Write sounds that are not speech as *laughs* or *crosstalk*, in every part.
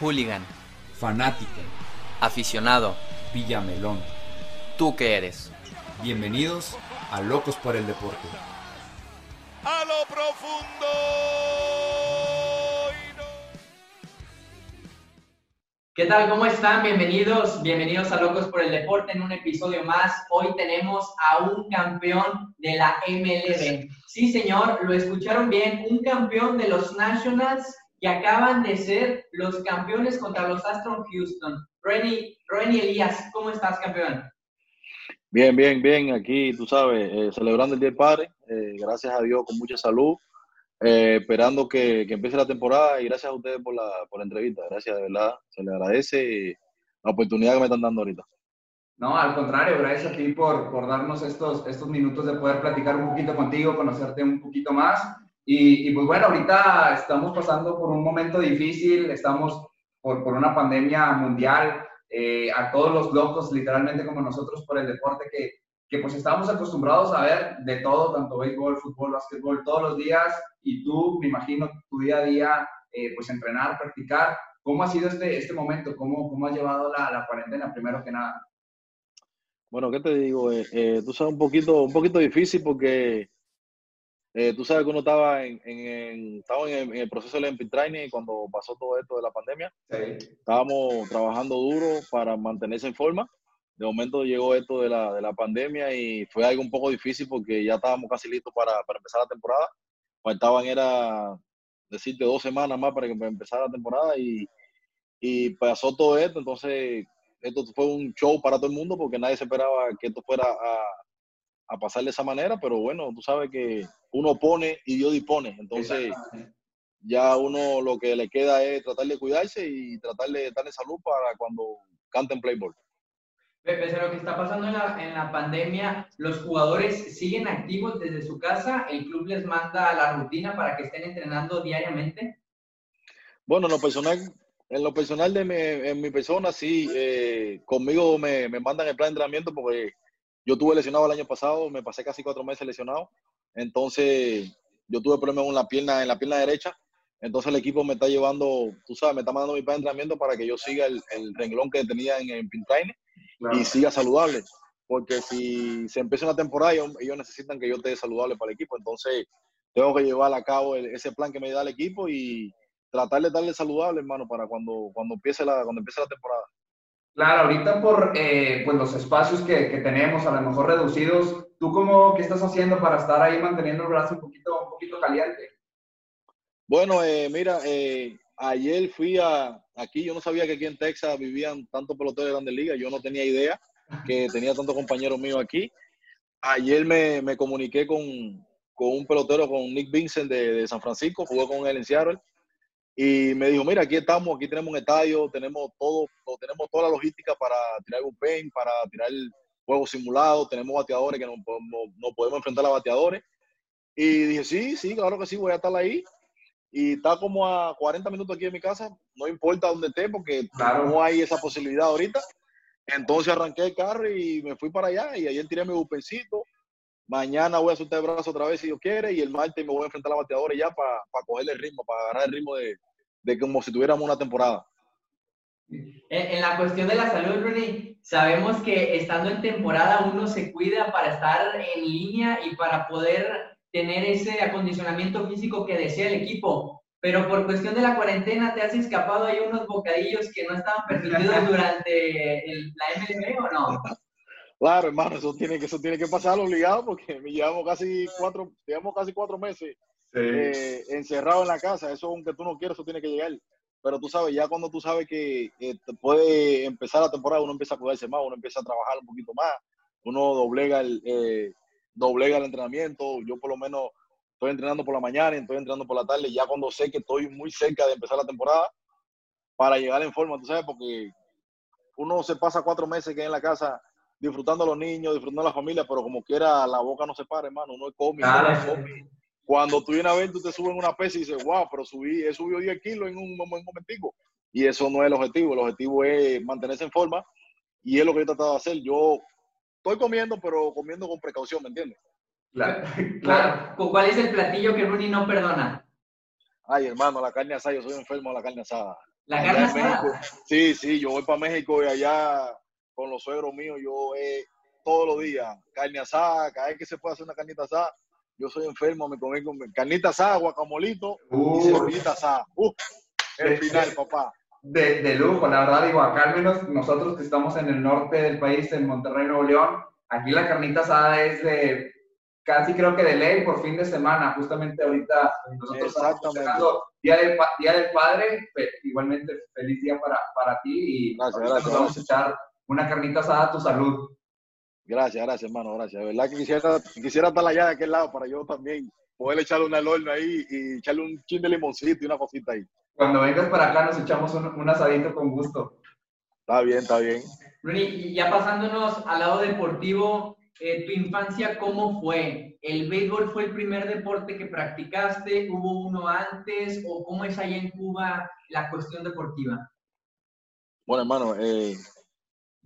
Hooligan. Fanático. Aficionado. Villamelón. ¿Tú qué eres? Bienvenidos a Locos por el Deporte. A lo profundo. ¿Qué tal? ¿Cómo están? Bienvenidos, bienvenidos a Locos por el Deporte en un episodio más. Hoy tenemos a un campeón de la MLB. Sí, señor, lo escucharon bien, un campeón de los Nationals que acaban de ser los campeones contra los Astros Houston. Renny, Renny Elías, ¿cómo estás, campeón? Bien, bien, bien. Aquí, tú sabes, eh, celebrando el Día del Padre. Eh, gracias a Dios, con mucha salud. Eh, esperando que, que, empiece la temporada y gracias a ustedes por la, por la entrevista. Gracias, de verdad. Se les agradece la oportunidad que me están dando ahorita. No, al contrario, gracias a ti por, por darnos estos, estos minutos de poder platicar un poquito contigo, conocerte un poquito más. Y, y, pues bueno, ahorita estamos pasando por un momento difícil, estamos por, por una pandemia mundial, eh, a todos los locos, literalmente como nosotros, por el deporte que, que pues estábamos acostumbrados a ver de todo, tanto béisbol, fútbol, básquetbol, todos los días, y tú, me imagino, tu día a día, eh, pues entrenar, practicar. ¿Cómo ha sido este, este momento? ¿Cómo, cómo has llevado la, la cuarentena, primero que nada? Bueno, ¿qué te digo? Eh, eh, tú sabes, un poquito, un poquito difícil porque eh, tú sabes que uno estaba en, en, estaba en, el, en el proceso del Olympic Training cuando pasó todo esto de la pandemia. Sí. Estábamos trabajando duro para mantenerse en forma. De momento llegó esto de la, de la pandemia y fue algo un poco difícil porque ya estábamos casi listos para, para empezar la temporada. Faltaban, era decirte, dos semanas más para que empezara la temporada y, y pasó todo esto. Entonces, esto fue un show para todo el mundo porque nadie se esperaba que esto fuera a, a pasar de esa manera, pero bueno, tú sabes que uno pone y Dios dispone. Entonces, ya uno lo que le queda es tratar de cuidarse y tratar de estar en salud para cuando canten Playboy. Pese a lo que está pasando en la, en la pandemia, los jugadores siguen activos desde su casa. El club les manda la rutina para que estén entrenando diariamente. Bueno, en lo personal, en lo personal de mi, en mi persona, sí, eh, conmigo me, me, mandan el plan de entrenamiento porque yo tuve lesionado el año pasado, me pasé casi cuatro meses lesionado. Entonces, yo tuve problemas en la pierna, en la pierna derecha. Entonces el equipo me está llevando, tú sabes, me está mandando mi plan de entrenamiento para que yo siga el, el renglón que tenía en el Pintraine claro. y siga saludable. Porque si se empieza una temporada, ellos, ellos, necesitan que yo esté saludable para el equipo. Entonces, tengo que llevar a cabo el, ese plan que me da el equipo y tratar de darle saludable, hermano, para cuando, cuando, empiece, la, cuando empiece la temporada. Claro, ahorita por eh, pues los espacios que, que, tenemos, a lo mejor reducidos, ¿tú cómo, qué estás haciendo para estar ahí manteniendo el brazo un poquito, un poquito caliente? Bueno, eh, mira, eh, ayer fui a, aquí, yo no sabía que aquí en Texas vivían tantos peloteros de Grandes Ligas, yo no tenía idea que tenía tantos compañeros míos aquí. Ayer me, me comuniqué con, con, un pelotero, con Nick Vincent de, de San Francisco, jugué con él en Seattle y me dijo, mira, aquí estamos, aquí tenemos un estadio, tenemos todo, tenemos toda la logística para tirar un pen, para tirar juegos simulados, tenemos bateadores que no, no, no, podemos enfrentar a bateadores. Y dije, sí, sí, claro que sí, voy a estar ahí. Y está como a 40 minutos aquí en mi casa, no importa dónde esté, porque claro. no hay esa posibilidad ahorita. Entonces arranqué el carro y me fui para allá y ayer tiré mi bupencito. Mañana voy a soltar el brazo otra vez si Dios quiere y el martes me voy a enfrentar a bateadores ya para pa cogerle el ritmo, para agarrar el ritmo de, de como si tuviéramos una temporada. En, en, la cuestión de la salud, Rooney, sabemos que estando en temporada uno se cuida para estar en línea y para poder tener ese acondicionamiento físico que desea el equipo. Pero por cuestión de la cuarentena, ¿te has escapado ahí unos bocadillos que no estaban permitidos *laughs* durante el, la MLB o no? Claro, hermano, eso tiene que, eso tiene que pasar obligado porque me *laughs* llevamos casi cuatro, llevamos casi cuatro meses sí. eh, encerrado en la casa. Eso, aunque tú no quieras, eso tiene que llegar. Pero tú sabes, ya cuando tú sabes que eh, puede empezar la temporada, uno empieza a cuidarse más, uno empieza a trabajar un poquito más, uno doblega el, eh, doblega el entrenamiento. Yo por lo menos estoy entrenando por la mañana y estoy entrenando por la tarde, ya cuando sé que estoy muy cerca de empezar la temporada, para llegar en forma, tú sabes, porque uno se pasa cuatro meses que en la casa disfrutando a los niños, disfrutando a la familia, pero como quiera la boca no se para, hermano, uno come, claro. come. Cuando tú vienes a ver, tú te subes en una pesa y dices, wow, pero subí, he subido 10 kilos en un, en un momentico. Y eso no es el objetivo, el objetivo es mantenerse en forma y es lo que yo he tratado de hacer. Yo estoy comiendo, pero comiendo con precaución, ¿me entiendes? Claro, *laughs* claro. ¿Cuál es el platillo que Rooney no perdona? Ay, hermano, la carne asada, yo soy enfermo de la carne asada. La Allá carne asada. Sí, sí, yo voy para México y allá con los suegros míos, yo eh, todos los días, carne asada, cada vez que se puede hacer una carnita asada, yo soy enfermo, me comí con carnita asada, guacamolito y Uh, cebollita asada. Uf, el final, papá. de, de lujo, la verdad, digo, acá al menos nosotros que estamos en el norte del país, en Monterrey, Nuevo León, aquí la carnita asada es de casi creo que de ley por fin de semana, justamente ahorita nosotros estamos Día del, Día del Padre, igualmente feliz día para, para ti y Gracias, gracias, nos vamos a echar una carnita asada a tu salud. Gracias, gracias, hermano, gracias. De verdad que quisiera, quisiera estar allá de aquel lado para yo también poder echarle una al horno ahí y echarle un chin de limoncito y una cosita ahí. Cuando vengas para acá nos echamos un, un asadito con gusto. Está bien, está bien. Ronnie, y ya pasándonos al lado deportivo, eh, tu infancia, ¿cómo fue? ¿El béisbol fue el primer deporte que practicaste? ¿Hubo uno antes? ¿O cómo es allá en Cuba la cuestión deportiva? Bueno, hermano, eh,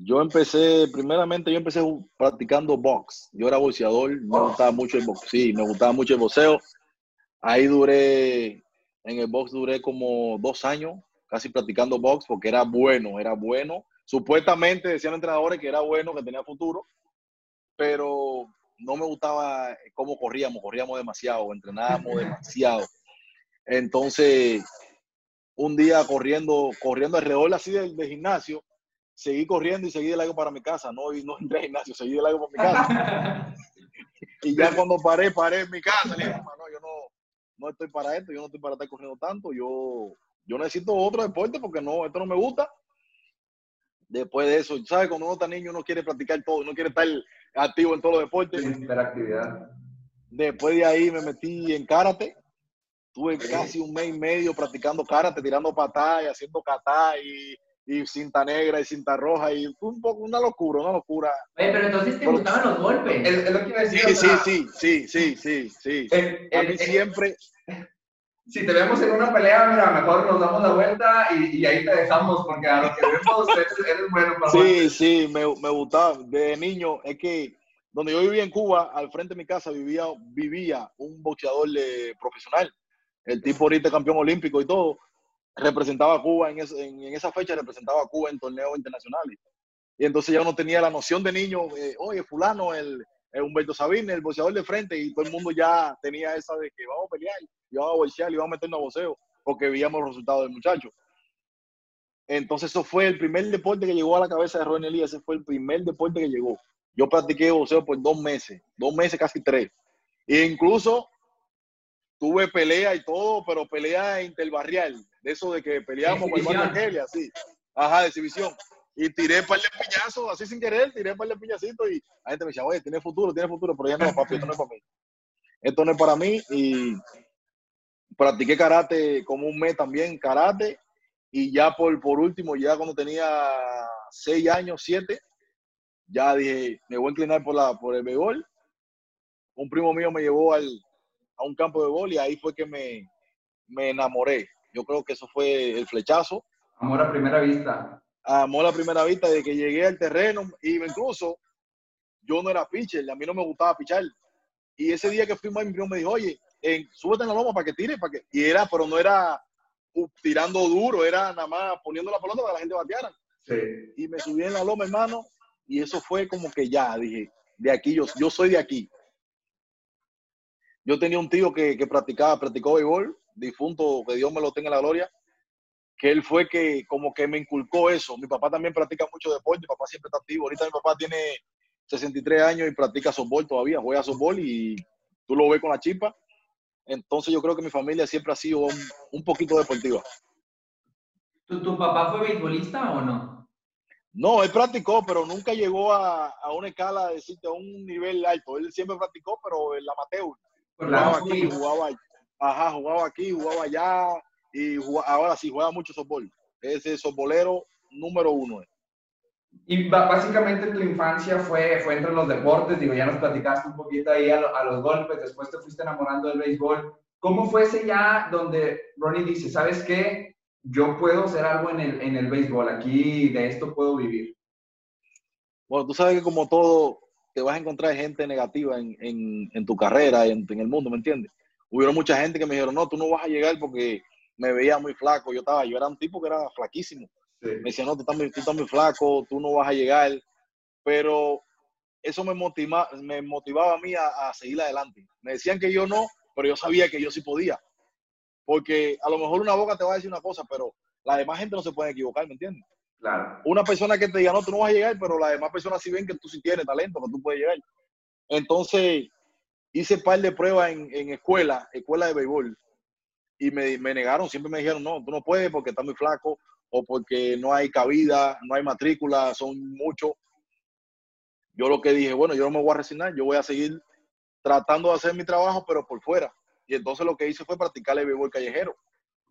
yo empecé, primeramente yo empecé practicando box. Yo era boxeador, me Box. gustaba mucho el box, sí, me gustaba mucho el boxeo. Ahí duré, en el box duré como dos años, casi practicando box, porque era bueno, era bueno. Supuestamente decían los entrenadores que era bueno, que tenía futuro, pero no me gustaba cómo corríamos, corríamos demasiado, entrenábamos *laughs* demasiado. Entonces, un día corriendo, corriendo alrededor así del, del gimnasio, seguí corriendo y seguí de largo para mi casa. No, y no entré al gimnasio, seguí de largo para mi casa. *laughs* y ya cuando paré, paré en mi casa. Le dije, "Mamá, no, yo no, no estoy para esto, yo no estoy para estar corriendo tanto. Yo, yo necesito otro deporte porque no, esto no me gusta. Después de eso, ¿sabes? Cuando uno está niño, uno quiere practicar todo, uno quiere estar activo en todos los deportes. Hiperactividad. Después de ahí me metí en karate. Tuve casi un mes y medio practicando karate, tirando patadas y haciendo kata y, y cinta negra y cinta roja y fue un poco una locura, una locura. Oye, pero entonces te Por- gustaban los golpes. Es, es lo que iba a decir. Sí, sí, sí, sí, sí, sí, sí. en- A en- mí en- siempre, si te vemos en una pelea, mira, mejor nos damos la vuelta y, y ahí te dejamos, porque a lo que vemos *laughs* eres, eres bueno para sí, sí, me, me gustaba. De niño, es que donde yo vivía en Cuba, al frente de mi casa vivía, vivía un boxeador de- profesional. El tipo ahorita campeón olímpico y todo. Representaba a Cuba en, esa fecha, representaba a Cuba en torneos internacionales. Y entonces ya uno tenía la noción de niño, eh, oye, fulano, el, el Humberto Sabine, el boxeador de frente, y todo el mundo ya tenía esa de que vamos a pelear, y vamos a boxear, y vamos a meternos a boxeo, porque veíamos los resultados del muchacho. Entonces eso fue el primer deporte que llegó a la cabeza de Ronnie Lee, ese fue el primer deporte que llegó. Yo practiqué boxeo por dos meses, dos meses, casi tres. E incluso tuve pelea y todo, pero pelea interbarrial, de eso de que peleamos con el barrio así. Ajá, de exhibición. Y tiré par de piñazos, así sin querer, tiré par de piñacitos y la gente me decía, oye, tiene futuro, tiene futuro, pero ya no, papi, esto no es para mí. Esto no es para mí y practiqué karate como un mes también, karate, y ya por, por último, ya cuando tenía seis años, siete, ya dije, me voy a inclinar por, la, por el béisbol. Un primo mío me llevó al, a un campo de béisbol y ahí fue que me, me enamoré. Yo creo que eso fue el flechazo. Amor a primera vista. Amor a primera vista de que llegué al terreno y incluso yo no era pitcher, a mí no me gustaba pichar. Y ese día que fui, primo me dijo, oye, en, súbete en la loma para que tire, para que... Y era, pero no era uh, tirando duro, era nada más poniendo la pelota para que la gente bateara. Sí. Y me subí en la loma, hermano, y eso fue como que ya, dije, de aquí, yo, yo soy de aquí. Yo tenía un tío que, que practicaba, practicó béisbol, difunto, que Dios me lo tenga en la gloria, que él fue que como que me inculcó eso. Mi papá también practica mucho deporte, mi papá siempre está activo. Ahorita mi papá tiene 63 años y practica softball todavía, juega softball y tú lo ves con la chispa. Entonces yo creo que mi familia siempre ha sido un, un poquito deportiva. ¿Tu, ¿Tu papá fue beisbolista o no? No, él practicó, pero nunca llegó a, a una escala, de decirte, a un nivel alto. Él siempre practicó, pero el amateur. Jugaba aquí, jugaba, ajá, jugaba aquí, jugaba allá, y jugaba- ahora sí juega mucho softball. Ese softbolero número uno. Y básicamente tu infancia fue, fue entre los deportes, digo, ya nos platicaste un poquito ahí a, lo- a los golpes, después te fuiste enamorando del béisbol. ¿Cómo fue ese ya donde Ronnie dice, ¿sabes qué? Yo puedo hacer algo en el, en el béisbol, aquí de esto puedo vivir. Bueno, tú sabes que como todo, te vas a encontrar gente negativa en, en, en tu carrera, en, en el mundo, ¿me entiendes? Hubieron mucha gente que me dijeron, no, tú no vas a llegar porque me veía muy flaco. Yo estaba, yo era un tipo que era flaquísimo. Me decía, no, tú estás, muy, tú estás muy flaco, tú no vas a llegar. Pero eso me, motiva, me motivaba a mí a, seguir adelante. Me decían que yo no, pero yo sabía que yo sí podía. Porque a lo mejor una boca te va a decir una cosa, pero la demás gente no se puede equivocar, ¿me entiendes? Claro. Una persona que te diga, no, tú no vas a llegar, pero las demás personas sí ven que tú sí tienes talento, que tú puedes llegar. Entonces, hice un par de pruebas en, en escuela, escuela de béisbol, y me, me, negaron, siempre me dijeron, no, tú no puedes porque estás muy flaco, o porque no hay cabida, no hay matrícula, son muchos. Yo lo que dije, bueno, yo no me voy a resignar, yo voy a seguir tratando de hacer mi trabajo, pero por fuera. Y entonces lo que hice fue practicar el béisbol callejero,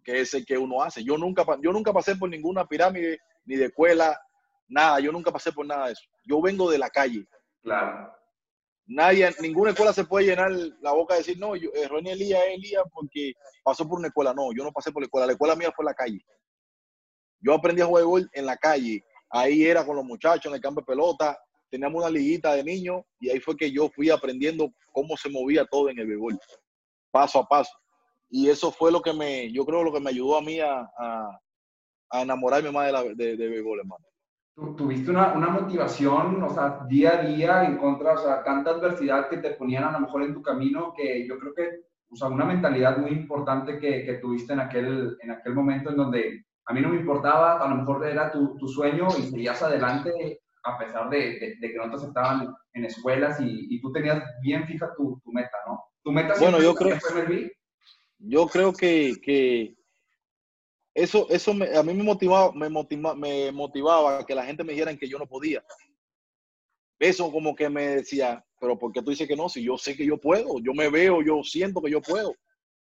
que es el que uno hace. Yo nunca, yo nunca pasé por ninguna pirámide, ni de escuela, nada. Yo nunca pasé por nada de eso. Yo vengo de la calle. Claro. Nadie, ninguna escuela se puede llenar la boca de decir, no, yo, eh, Ronnie Elías es Elías porque pasó por una escuela. No, yo no pasé por la escuela. La escuela mía fue la calle. Yo aprendí a jugar béisbol en la calle. Ahí era con los muchachos en el campo de pelota. Teníamos una liguita de niños y ahí fue que yo fui aprendiendo cómo se movía todo en el béisbol, paso a paso. Y eso fue lo que me, yo creo, lo que me ayudó a mí a, a, enamorarme más de, la, de, de béisbol, hermano. Tuviste una, una, motivación, o sea, día a día en contra, o sea, tanta adversidad que te ponían a lo mejor en tu camino, que yo creo que, o sea, una mentalidad muy importante que, que tuviste en aquel, en aquel momento en donde a mí no me importaba, a lo mejor era tu, tu sueño y seguías adelante a pesar de, de, que no te aceptaban en escuelas y, y tú tenías bien fija tu, tu, meta, ¿no? ¿Tu meta bueno, yo creo, yo creo que, que eso, eso me, a mí me motivaba, me, motiva, me motivaba que la gente me dijera que yo no podía. Eso como que me decía, pero ¿por qué tú dices que no? Si yo sé que yo puedo, yo me veo, yo siento que yo puedo.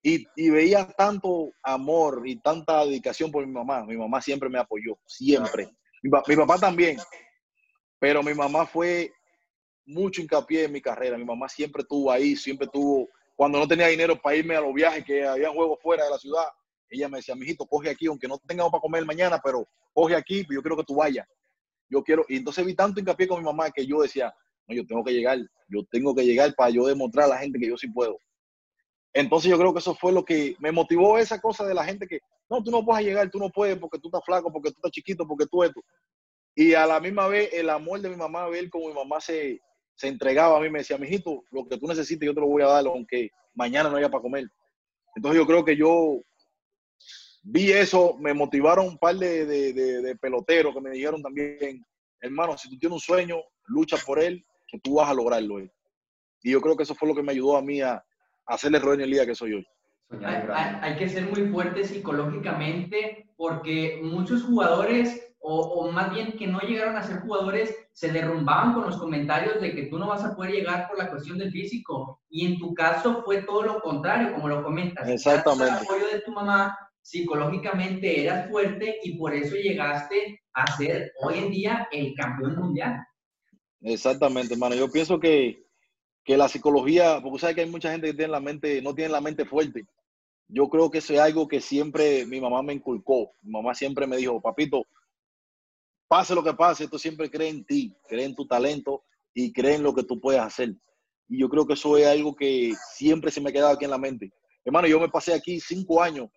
Y, veía tanto amor y tanta dedicación por mi mamá. Mi mamá siempre me apoyó, siempre. Mi, mi, papá también. Pero mi mamá fue mucho hincapié en mi carrera. Mi mamá siempre estuvo ahí, siempre estuvo, cuando no tenía dinero para irme a los viajes, que había juegos fuera de la ciudad, ella me decía, mijito, coge aquí, aunque no tengamos para comer mañana, pero coge aquí, pues yo quiero que tú vayas. Yo quiero, y entonces vi tanto hincapié con mi mamá que yo decía, no, yo tengo que llegar, yo tengo que llegar para yo demostrar a la gente que yo sí puedo. Entonces yo creo que eso fue lo que me motivó esa cosa de la gente que, no, tú no puedes llegar, tú no puedes porque tú estás flaco, porque tú estás chiquito, porque tú esto. Y a la misma vez el amor de mi mamá, ver cómo mi mamá se, se entregaba a mí, me decía, mijito, lo que tú necesites yo te lo voy a dar, aunque mañana no haya para comer. Entonces yo creo que yo vi eso, me motivaron un par de, de, peloteros que me dijeron también, hermano, si tú tienes un sueño, lucha por él, que tú vas a lograrlo. Eh". Y yo creo que eso fue lo que me ayudó a mí a, hacerle ruedo en el día que soy hoy. Hay, que ser muy fuerte psicológicamente porque muchos jugadores, o, o, más bien que no llegaron a ser jugadores, se derrumbaban con los comentarios de que tú no vas a poder llegar por la cuestión del físico. Y en tu caso fue todo lo contrario, como lo comentas. Exactamente. El apoyo de tu mamá, psicológicamente eras fuerte y por eso llegaste a ser hoy en día el campeón mundial. Exactamente, hermano. Yo pienso que, que la psicología, porque sabes que hay mucha gente que tiene la mente, no tiene la mente fuerte. Yo creo que eso es algo que siempre mi mamá me inculcó. Mi mamá siempre me dijo, papito, pase lo que pase, tú siempre cree en ti, cree en tu talento y cree en lo que tú puedes hacer. Y yo creo que eso es algo que siempre se me ha quedado aquí en la mente. Hermano, yo me pasé aquí cinco años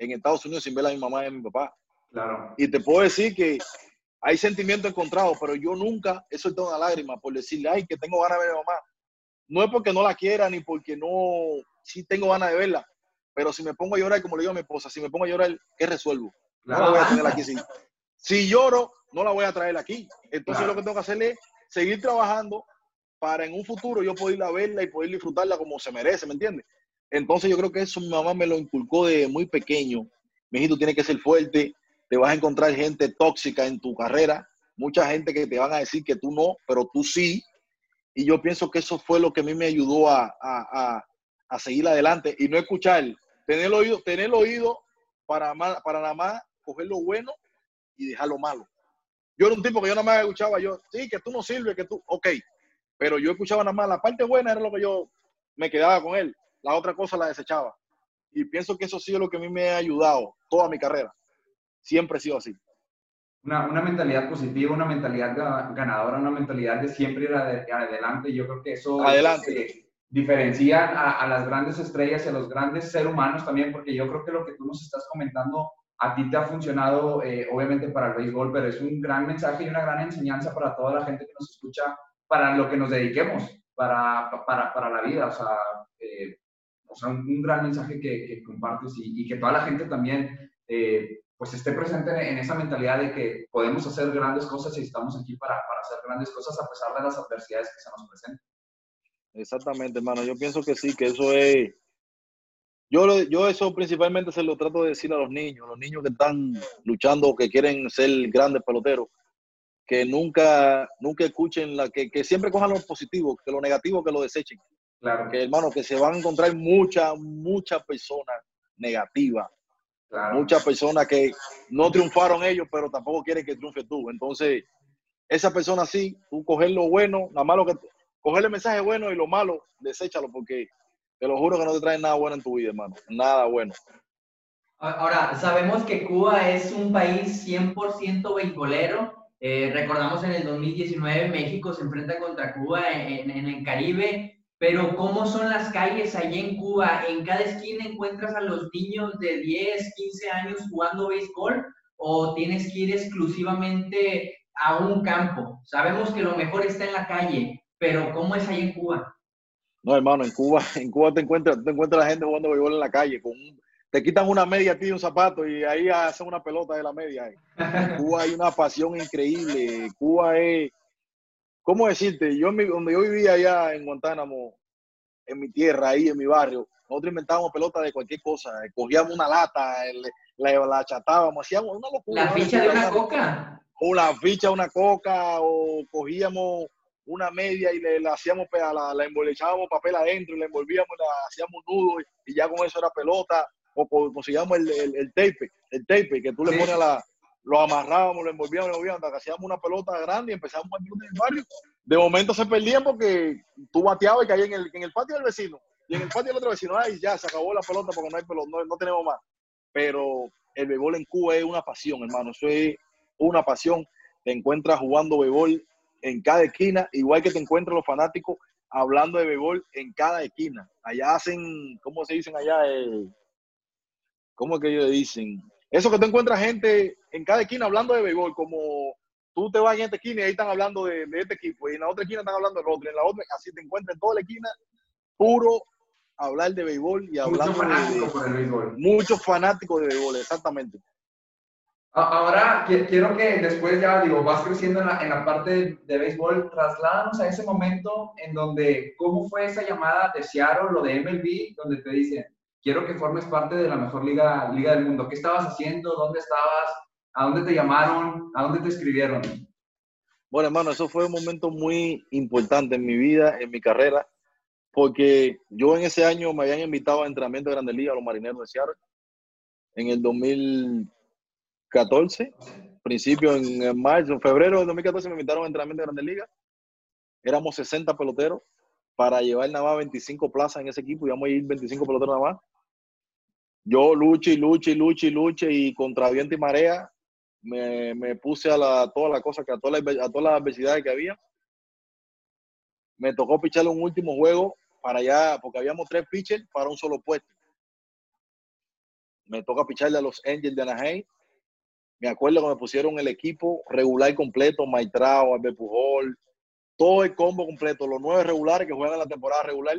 en Estados Unidos sin ver a mi mamá y a mi papá. Claro. Y te puedo decir que hay sentimientos encontrados, pero yo nunca he soltado una lágrima por decirle, ay, que tengo ganas de ver a mi mamá. No es porque no la quiera ni porque no, sí tengo ganas de verla, pero si me pongo a llorar, como le digo a mi esposa, si me pongo a llorar, ¿qué resuelvo? No la voy a tener aquí. Si, si lloro, no la voy a traer aquí. Entonces claro. lo que tengo que hacer es seguir trabajando para en un futuro yo poder ir a verla y poder disfrutarla como se merece, ¿me entiendes? Entonces yo creo que eso mi mamá me lo inculcó de muy pequeño. Mi hijito tiene que ser fuerte, te vas a encontrar gente tóxica en tu carrera, mucha gente que te van a decir que tú no, pero tú sí. Y yo pienso que eso fue lo que a mí me ayudó a, a, a, seguir adelante y no escuchar, tener el oído, tener el oído para, para nada más coger lo bueno y dejar lo malo. Yo era un tipo que yo nada más escuchaba, yo, sí, que tú no sirves, que tú, ok, pero yo escuchaba nada más, la parte buena era lo que yo me quedaba con él la otra cosa la desechaba. Y pienso que eso ha sido lo que a mí me ha ayudado toda mi carrera. Siempre ha sido así. Una, una mentalidad positiva, una mentalidad ganadora, una mentalidad de siempre ir adelante. Yo creo que eso adelante. Es, diferencian a, las grandes estrellas y a los grandes seres humanos también, porque yo creo que lo que tú nos estás comentando a ti te ha funcionado, eh, obviamente, para el béisbol, pero es un gran mensaje y una gran enseñanza para toda la gente que nos escucha, para lo que nos dediquemos, para, para, para la vida. O sea, eh, o sea un, gran mensaje que, compartes y, que toda la gente también eh, pues esté presente en, esa mentalidad de que podemos hacer grandes cosas y estamos aquí para, para hacer grandes cosas a pesar de las adversidades que se nos presentan. Exactamente, hermano. Yo pienso que sí, que eso es... Yo, yo eso principalmente se lo trato de decir a los niños, los niños que están luchando, que quieren ser grandes peloteros, que nunca, nunca escuchen, la, que, que siempre cojan lo positivo, que lo negativo que lo desechen. Claro. Que hermano, que se van a encontrar muchas, muchas personas negativas. Muchas personas que no triunfaron ellos, pero tampoco quieren que triunfe tú. Entonces, esa persona sí, tú coger lo bueno, nada malo que coger el mensaje bueno y lo malo, deséchalo, porque te lo juro que no te trae nada bueno en tu vida, hermano. Nada bueno. Ahora, sabemos que Cuba es un país 100% beisbolero. Eh, recordamos en el 2019 México se enfrenta contra Cuba en, en, el Caribe, pero ¿cómo son las calles allá en Cuba? ¿En cada esquina encuentras a los niños de 10, 15 años jugando béisbol o tienes que ir exclusivamente a un campo? Sabemos que lo mejor está en la calle, pero ¿cómo es ahí en Cuba? No, hermano, en Cuba, *laughs* en Cuba te encuentras, te encuentras la gente jugando béisbol en la calle, con te quitan una media a ti un zapato y ahí hacen una pelota de la media. En *laughs* Cuba hay una pasión increíble. Cuba es, ¿cómo decirte? Yo donde yo vivía allá en Guantánamo, en mi tierra, ahí en mi barrio, nosotros inventábamos pelota de cualquier cosa. Cogíamos una lata, la, la chatábamos, hacíamos una locura. ¿La ficha de una coca? O la ficha de una coca, o cogíamos una media y le, hacíamos, la, la embolechábamos papel adentro y le envolvíamos, la hacíamos nudo y, ya con eso era pelota, o conseguíamos el, el, tape, el tape, que tú le pones la, lo amarrábamos, lo envolvíamos, lo envolvíamos, hasta que hacíamos una pelota grande y empezamos a en el barrio. De momento se perdían porque tú bateabas y caías en el, en el patio del vecino, y en el patio del otro vecino, ay, ya, se acabó la pelota porque no hay pelota, no, no tenemos más. Pero el béisbol en Cuba es una pasión, hermano, eso es una pasión. Te encuentras jugando béisbol en cada esquina, igual que te encuentras los fanáticos hablando de béisbol en cada esquina. Allá hacen, ¿cómo se dicen allá? Eh, ¿Cómo es que ellos dicen? Eso que te encuentras gente en cada esquina hablando de béisbol, como tú te vas en esta esquina y ahí están hablando de, este equipo, y en la otra esquina están hablando del otro, y en la otra, así te encuentras en toda la esquina, puro hablar de béisbol y hablar de, Muchos fanáticos de béisbol, exactamente. Ahora quiero que después ya, digo, vas creciendo en la, en la parte de, béisbol, trasládanos a ese momento en donde, ¿cómo fue esa llamada de Seattle, lo de MLB, donde te dicen, quiero que formes parte de la mejor liga, liga del mundo? ¿Qué estabas haciendo? ¿Dónde estabas? ¿A dónde te llamaron? ¿A dónde te escribieron? Bueno, hermano, eso fue un momento muy importante en mi vida, en mi carrera, porque yo en ese año me habían invitado a entrenamiento de Grande Liga a los marineros de Seattle. En el 2000 14, principio en, marzo, en febrero de 2014 me invitaron a entrenamiento de Grandes Ligas. Éramos 60 peloteros para llevar nada más 25 plazas en ese equipo, íbamos a ir 25 peloteros nada más. Yo luché y luché y luché y luché y contra viento y marea me, me puse a la, toda la cosa, que a, todas las, a todas las adversidades que había. Me tocó picharle un último juego para allá, porque habíamos tres pitchers para un solo puesto. Me toca picharle a los Angels de Anaheim me acuerdo que me pusieron el equipo regular completo, Maitrao, Albert Pujol, todo el combo completo, los nueve regulares que juegan en la temporada regular,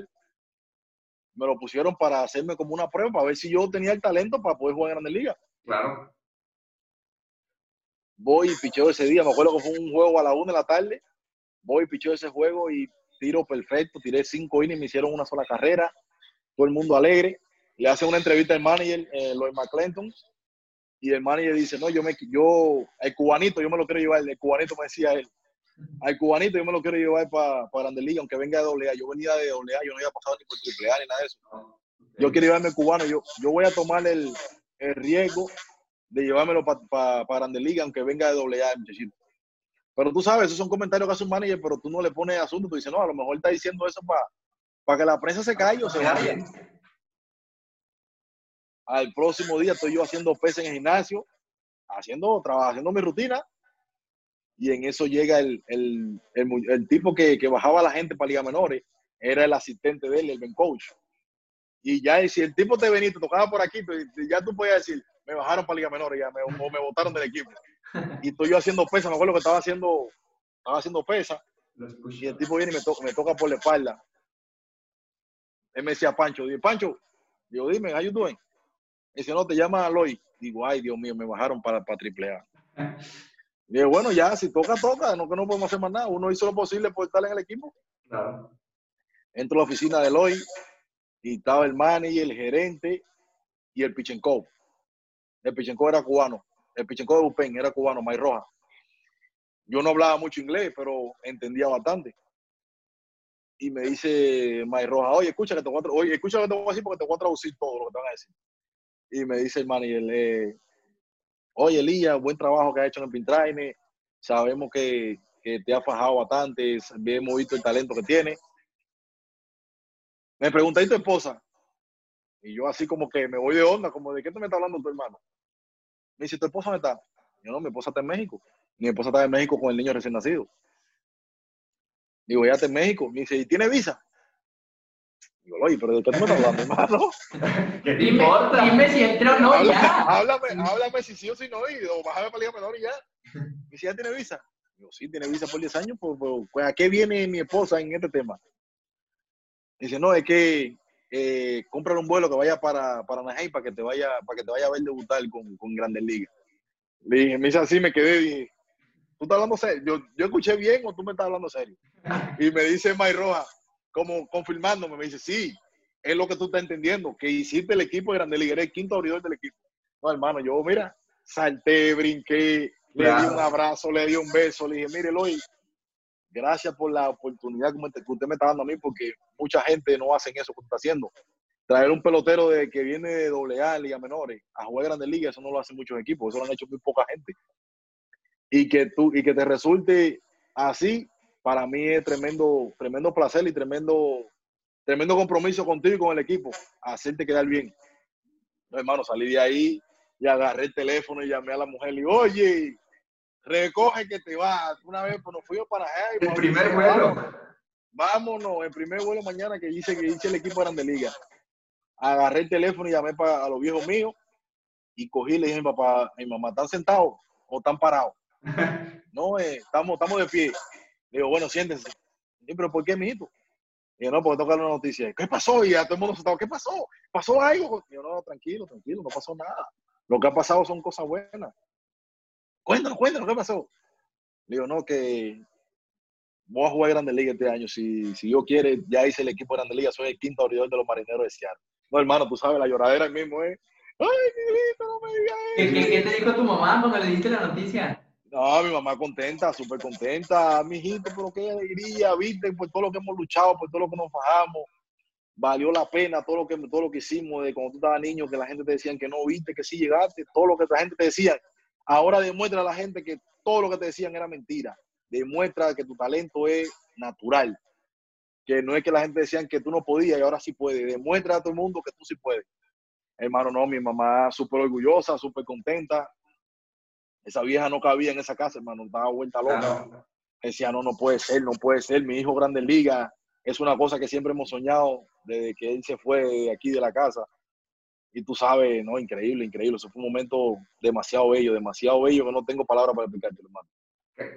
me lo pusieron para hacerme como una prueba, para ver si yo tenía el talento para poder jugar en la Liga. Claro. Voy y picheo ese día, me acuerdo que fue un juego a la una de la tarde, voy y picheo ese juego y tiro perfecto, tiré cinco innings, me hicieron una sola carrera, todo el mundo alegre. Le hace una entrevista al manager, eh, Lloyd McClinton, y el manager dice, no, yo me, yo, el cubanito, yo me lo quiero llevar, el cubanito me decía él, al cubanito yo me lo quiero llevar para para Grande Liga, aunque venga de doble A, yo venía de doble A, yo no había pasado ni por triple A ni nada de eso. Yo quiero llevarme cubano, yo, yo voy a tomar el, el riesgo de llevármelo para pa, pa Grande Liga, aunque venga de doble A, muchachito. Pero tú sabes, esos son comentarios que hace un manager, pero tú no le pones asunto, tú dices, no, a lo mejor está diciendo eso para, para que la prensa se caiga o se vaya. Al próximo día estoy yo haciendo pesas en el gimnasio, haciendo, haciendo mi rutina, y en eso llega el, el, el, tipo que, que, bajaba a la gente para Liga Menores, era el asistente de él, el ben coach. Y ya, y si el tipo te venía te tocaba por aquí, pues, ya tú podías decir, me bajaron para Liga Menor, ya me, o me botaron del equipo. *laughs* Y estoy yo haciendo pesa, me acuerdo que estaba haciendo, estaba haciendo pesa, y el tipo viene y me, to- me toca por la espalda. Él me decía, Pancho, dije, Pancho, digo, dime, how you doing? Me dice, no, te llama Aloy. Digo, ay, Dios mío, me bajaron para, para triple A. Digo, bueno, ya, si toca, toca, no que no podemos hacer más nada. Uno hizo lo posible por estar en el equipo. Claro. Entro a la oficina de Eloy y estaba el manager, el gerente y el Pichenkov. El Pichenkov era cubano. El Pichenkov de Upen era cubano, May Roja. Yo no hablaba mucho inglés, pero entendía bastante. Y me dice May Roja, oye, escucha que te voy a, oye, escucha que te voy a decir porque te voy a traducir todo lo que te van a decir. Y me dice el manager, eh, oye, Elías, buen trabajo que has hecho en el Pintraine. Sabemos que, que te has fajado bastante, hemos visto el talento que tienes. Me pregunta, ¿y tu esposa? Y yo así como que me voy de onda, como de qué te me está hablando tu hermano. Me dice, ¿tu esposa dónde está? Yo no, mi esposa está en México. Mi esposa está en México con el niño recién nacido. Digo, ya está en México. Me dice, ¿y tiene visa? Digo, oye, pero ¿de qué tú me estás hablando, hermano? ¿Qué te Dime, importa? dime si entré o no, Habla- ya. háblame, háblame si sí o si no, y, o bájame para Liga Menor y ya. *laughs* Me dice, ¿ya tiene visa? Digo, sí, tiene visa por 10 años, pues, pues, pues, ¿a qué viene mi esposa en este tema? Dice, no, es que eh, comprar un vuelo que vaya para, para Anaheim para que te vaya, para que te vaya a ver debutar con, con Grandes Ligas. Le dije, me dice así, me quedé, dije, ¿tú estás hablando serio? Yo, yo escuché bien o tú me estás hablando serio. Y me dice May Roja, como confirmándome, me dice, sí, es lo que tú estás entendiendo, que hiciste el equipo de Grandes Ligas, eres el quinto abridor del equipo. No, hermano, yo, mira, salté, brinqué, le di un abrazo, le di un beso, le dije, mire, Eloy, gracias por la oportunidad que usted me está dando a mí, porque mucha gente no hace eso que usted está haciendo. Traer un pelotero de que viene de doble A, Liga Menores, a jugar Grandes Ligas, eso no lo hacen muchos equipos, eso lo han hecho muy poca gente. Y que, tú, y que te resulte así, para mí es tremendo, tremendo placer y tremendo, tremendo compromiso contigo y con el equipo, hacerte quedar bien. No, hermano, salí de ahí y agarré el teléfono y llamé a la mujer y le oye, recoge que te vas. Una vez pues, nos fuimos para allá. y El vamos- primer vuelo. Vámonos, el primer vuelo mañana que hice, que hice el equipo de Grande Liga. Agarré el teléfono y llamé para, a los viejos míos y cogí y le dije a mi papá, mi mamá, ¿están sentados o están parados? *laughs* no, eh, estamos, estamos de pie. Le digo, bueno, siéntense. "Sí, pero ¿por qué, mijito? Y yo, no, porque toca la noticia. ¿Qué pasó? Y a todo el mundo sentado, ¿qué pasó? ¿Pasó algo? Y yo, no, tranquilo, tranquilo, no pasó nada. Lo que ha pasado son cosas buenas. Cuéntanos, cuéntanos, ¿qué pasó? Le digo, no, que voy a jugar Grande Liga este año. Si, si Dios quiere, ya hice el equipo de Grande Liga, soy el quinto abridor de los marineros de Seattle. No, hermano, tú sabes, la lloradera ahí mismo es, ay, mi no me digas ¿Qué, eso. qué, qué te dijo tu mamá cuando le diste la noticia? No, mi mamá contenta, súper contenta. Mi hijito, pero qué alegría, viste, por todo lo que hemos luchado, por todo lo que nos fajamos. Valió la pena todo lo que, todo lo que hicimos de cuando tú estabas niño, que la gente te decían que no viste, que sí llegaste, todo lo que la gente te decía. Ahora demuestra a la gente que todo lo que te decían era mentira. Demuestra que tu talento es natural. Que no es que la gente decían que tú no podías y ahora sí puedes. Demuestra a todo el mundo que tú sí puedes. Hermano, no, mi mamá súper orgullosa, súper contenta. Esa vieja no cabía en esa casa, hermano, estaba vuelta loca. Claro. Decía, no, no puede ser, no puede ser. Mi hijo grande liga es una cosa que siempre hemos soñado desde que él se fue de aquí de la casa. Y tú sabes, no, increíble, increíble. Eso fue un momento demasiado bello, demasiado bello que no tengo palabras para explicarte, hermano.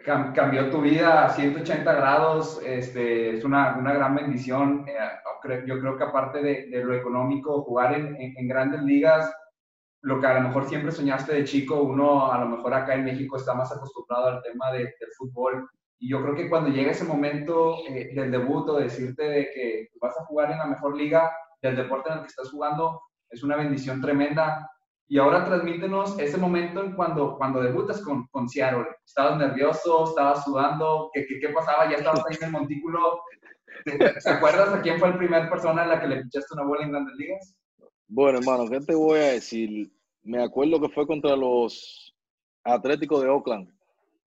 Cam- cambió tu vida a 180 grados, este, es una, una gran bendición. eh, yo creo que aparte de, de lo económico, jugar en, en- en grandes ligas, lo que a lo mejor siempre soñaste de chico, uno a lo mejor acá en México está más acostumbrado al tema de- del fútbol. Y yo creo que cuando llega ese momento eh, del debut o decirte de que vas a jugar en la mejor liga del deporte en el que estás jugando, es una bendición tremenda. Y ahora transmítenos ese momento en cuando, cuando debutas con, con Seattle. ¿Estabas nervioso? ¿Estabas sudando? ¿Qué, qué, qué pasaba? ¿Ya estabas ahí en el montículo? ¿Te, te- acuerdas a quién fue la primera persona a la que le pichaste una bola en Grandes Ligas? Bueno, hermano, ¿qué te voy a decir? Me acuerdo que fue contra los Atléticos de Oakland.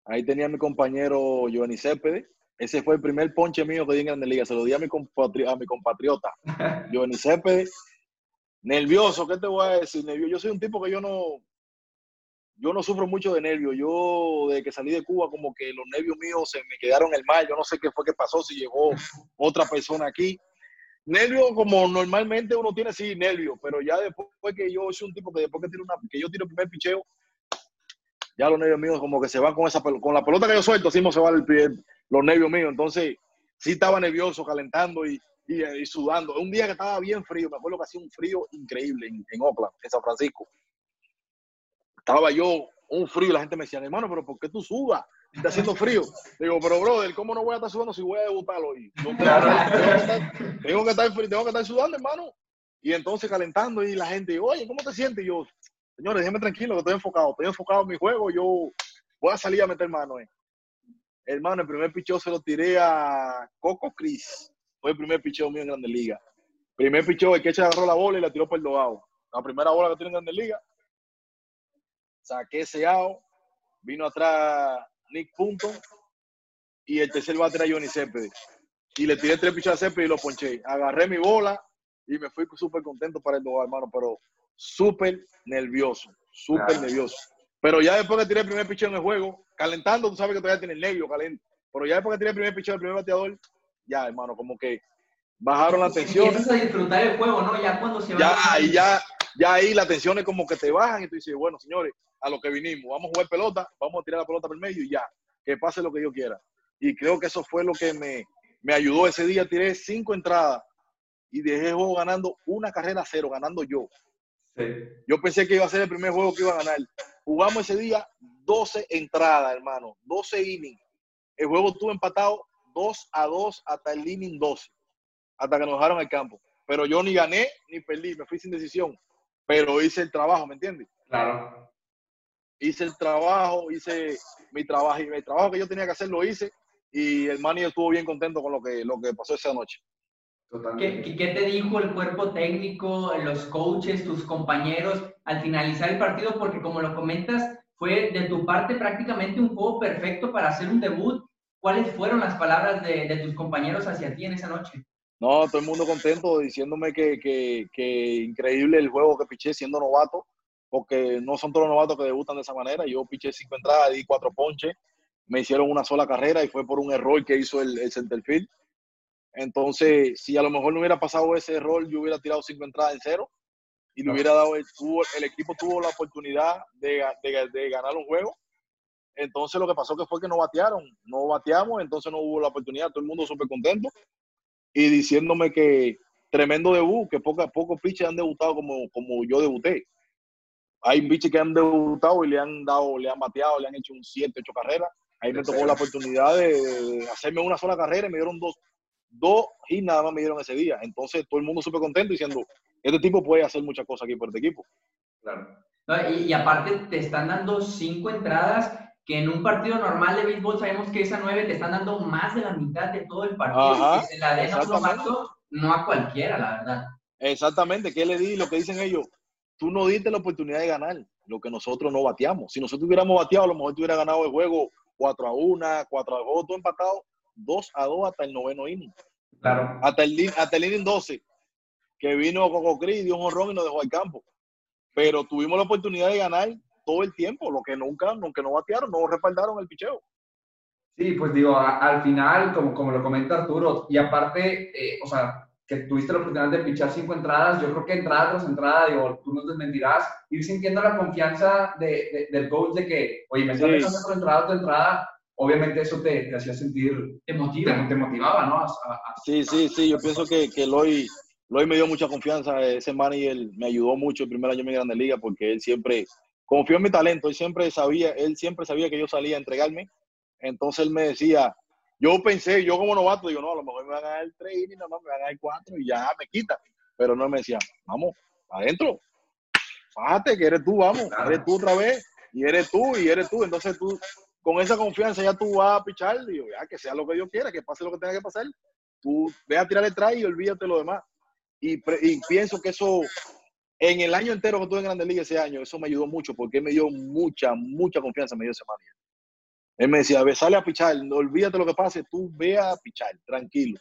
Ahí tenía a mi compañero Giovanni Céspedes. Ese fue el primer ponche mío que di en Grandes Ligas. Se lo di a mi, compatri- a mi compatriota, *laughs* Giovanni Céspedes. Nervioso, ¿qué te voy a decir? Nervioso. Yo soy un tipo que yo no, yo no sufro mucho de nervios. Yo, desde que salí de Cuba, como que los nervios míos se me quedaron el mal. Yo no sé qué fue que pasó, si llegó otra persona aquí. Nervios, como normalmente uno tiene, sí, nervios, pero ya después que yo soy un tipo que después que, tiro una, que yo tiro el primer picheo, ya los nervios míos como que se van con esa con la pelota que yo suelto, así se van los nervios míos. Entonces, sí estaba nervioso, calentando y, y, sudando. Un día que estaba bien frío, me acuerdo que hacía un frío increíble en, en Oakland, en San Francisco estaba yo un frío y la gente me decía, hermano, pero ¿por qué tú sudas? Está haciendo frío. Digo, pero brother, ¿cómo no voy a estar sudando si voy a debutar hoy? *laughs* tengo, que estar, tengo, que estar, sudando, hermano. Y entonces calentando y la gente, oye, ¿cómo te sientes? Y yo, señores, déjenme tranquilo, que estoy enfocado. Estoy enfocado en mi juego, yo voy a salir a meter mano. Eh. Hermano, el primer picheo se lo tiré a Coco Cris. Fue el primer picheo mío en Grandes Liga. Primer picheo, el que agarró la bola y la tiró por el dogado. La primera bola que tiene en Grandes Liga saqué ese out, vino atrás Nick Punto y el tercer bate era Johnny Céspedes. Y le tiré tres pichas a Céspedes y lo ponché. Agarré mi bola y me fui súper contento para el dos, hermano, pero súper nervioso, súper nervioso. Pero ya después que tiré el primer picheo en el juego, calentando, tú sabes que todavía tiene el nervio caliente. Pero ya después que tiré el primer picheo, el primer bateador, ya, hermano, como que bajaron la tensión. Empiezas a disfrutar el juego, ¿no? Ya cuando se va. Ya, y ya, ya ahí las tensiones como que te bajan y tú dices, bueno, señores, a lo que vinimos, vamos a jugar pelota, vamos a tirar la pelota por el medio y ya, que pase lo que yo quiera. Y creo que eso fue lo que me, me ayudó ese día. Tiré cinco entradas y dejé el juego ganando una carrera cero, ganando yo. Yo pensé que iba a ser el primer juego que iba a ganar. Jugamos ese día 12 entradas, hermano, 12 innings. El juego estuvo empatado 2 a 2 hasta el inning 12, hasta que nos dejaron el campo. Pero yo ni gané ni perdí, me fui sin decisión pero hice el trabajo, ¿me entiendes? Claro. Hice el trabajo, hice mi trabajo y el trabajo que yo tenía que hacer lo hice y el manager estuvo bien contento con lo que, lo que pasó esa noche. ¿Qué, ¿Qué, te dijo el cuerpo técnico, los coaches, tus compañeros al finalizar el partido? Porque como lo comentas, fue de tu parte prácticamente un juego perfecto para hacer un debut. ¿Cuáles fueron las palabras de, de tus compañeros hacia ti en esa noche? No, todo el mundo contento diciéndome que, que, increíble el juego que piché siendo novato, porque no son todos los novatos que debutan de esa manera. Yo piché cinco entradas, di cuatro ponches, me hicieron una sola carrera y fue por un error que hizo el, el centerfield. Entonces, si a lo mejor no hubiera pasado ese error, yo hubiera tirado cinco entradas en cero y le hubiera dado, el, el equipo tuvo la oportunidad de, de, de ganar un juego. Entonces lo que pasó que fue que no batearon, no bateamos, entonces no hubo la oportunidad, todo el mundo súper contento y diciéndome que tremendo debut, que pocos poco pitchers han debutado como, como yo debuté. Hay pitchers que han debutado y le han dado, le han bateado, le han hecho un 7, 8 carreras. Ahí me tocó la oportunidad de hacerme una sola carrera y me dieron dos, dos y nada más me dieron ese día. Entonces todo el mundo súper contento diciendo, este tipo puede hacer muchas cosas aquí por este equipo. Claro. y, y, aparte te están dando cinco entradas que en un partido normal de béisbol sabemos que esa nueve te están dando más de la mitad de todo el partido. que se la den a no a cualquiera, la verdad. Exactamente, ¿qué le di? Lo que dicen ellos, tú no diste la oportunidad de ganar lo que nosotros no bateamos. Si nosotros hubiéramos bateado, a lo mejor tú hubieras ganado el juego 4 a 1, 4 a 2, todo empatado, 2 a 2 hasta el noveno inning. Claro. Hasta el, hasta el inning 12, que vino Coco Cris, dio un honrón y nos dejó al campo. Pero tuvimos la oportunidad de ganar todo el tiempo, lo que nunca, aunque no batearon, no respaldaron el picheo. Sí, pues digo, al final, como, como lo comenta Arturo, y aparte, eh, o sea, que tuviste la oportunidad de pichar cinco entradas, yo creo que entrada tras entrada, digo, tú nos desmentirás, ir sintiendo la confianza de, del coach de que, oye, me estás sí. por entrada tu entrada, obviamente eso te, te hacía sentir, te, motiva. te, motivaba, ¿no? sí, sí, sí, yo pienso que, que Eloy, Eloy me dio mucha confianza, ese manager me ayudó mucho el primer año en mi Grande Liga porque él siempre confió en mi talento, él siempre sabía, él siempre sabía que yo salía a entregarme, entonces él me decía, yo pensé, yo como novato, digo, no, a lo mejor me van a dar tres y nada más me van a dar cuatro y ya me quita, pero no me decía, vamos, adentro, fájate que eres tú, vamos, eres tú otra vez, y eres tú, y eres tú, entonces tú, con esa confianza ya tú vas a pichar, digo, ya que sea lo que Dios quiera, que pase lo que tenga que pasar, tú ve a tirar detrás y olvídate lo demás. Y, y pienso que eso en el año entero que estuve en Grandes Ligas ese año, eso me ayudó mucho porque me dio mucha, mucha confianza, me dio ese manager. Él me decía, ve, sale a pichar, no olvídate lo que pase, tú ve a pichar, tranquilo.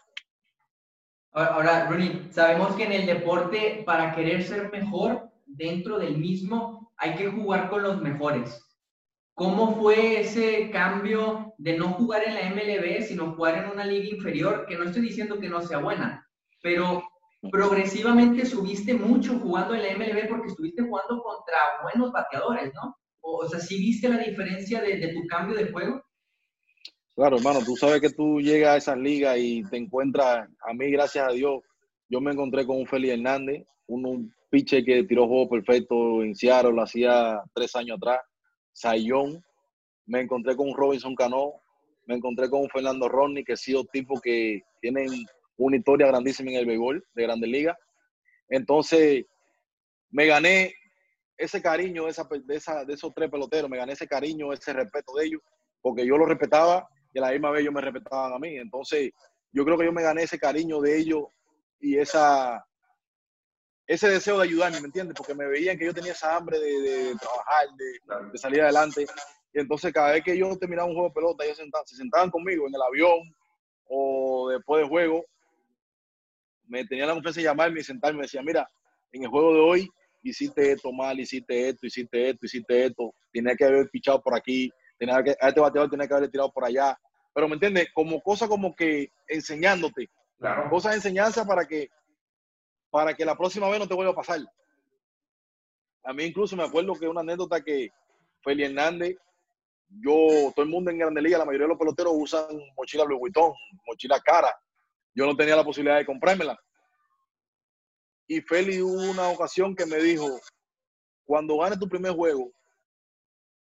Ahora, Ronnie, sabemos que en el deporte, para querer ser mejor, dentro del mismo hay que jugar con los mejores. ¿Cómo fue ese cambio de no jugar en la MLB, sino jugar en una liga inferior? Que no estoy diciendo que no sea buena, pero progresivamente subiste mucho jugando en la MLB porque estuviste jugando contra buenos bateadores, ¿no? O, sea, ¿sí viste la diferencia de, de, tu cambio de juego? Claro, hermano, tú sabes que tú llegas a esas ligas y te encuentras, a mí, gracias a Dios, yo me encontré con un Félix Hernández, un, un que tiró juego perfecto en Seattle, lo hacía tres años atrás Sayón, me encontré con un Robinson Cano, me encontré con un Fernando Rodney, que ha sido tipo que tienen una historia grandísima en el béisbol de Grandes Ligas. Entonces, me gané ese cariño de, esa, de, de esos tres peloteros, me gané ese cariño, ese respeto de ellos, porque yo los respetaba y a la misma vez ellos me respetaban a mí. Entonces, yo creo que yo me gané ese cariño de ellos y esa, ese deseo de ayudarme, ¿me entiendes? Porque me veían que yo tenía esa hambre de, trabajar, de, salir adelante. Y entonces cada vez que yo terminaba un juego de pelota, ellos se sentaban conmigo en el avión o después de juego, me tenían la confianza de llamarme y sentarme y me decían, mira, en el juego de hoy hiciste esto mal, hiciste esto, hiciste esto, hiciste esto, tenía que haber pichado por aquí, tenía que, a este bateador tenía que haber tirado por allá. Pero, ¿me entiendes? Como cosa como que enseñándote, claro. cosas de enseñanza para que para que la próxima vez no te vuelva a pasar. A mí incluso me acuerdo que una anécdota que Feli Hernández, yo, todo el mundo en Grande Liga, la mayoría de los peloteros usan mochila Louis Vuitton, mochila cara. Yo no tenía la posibilidad de comprármela. Y Feli hubo una ocasión que me dijo, cuando ganes tu primer juego,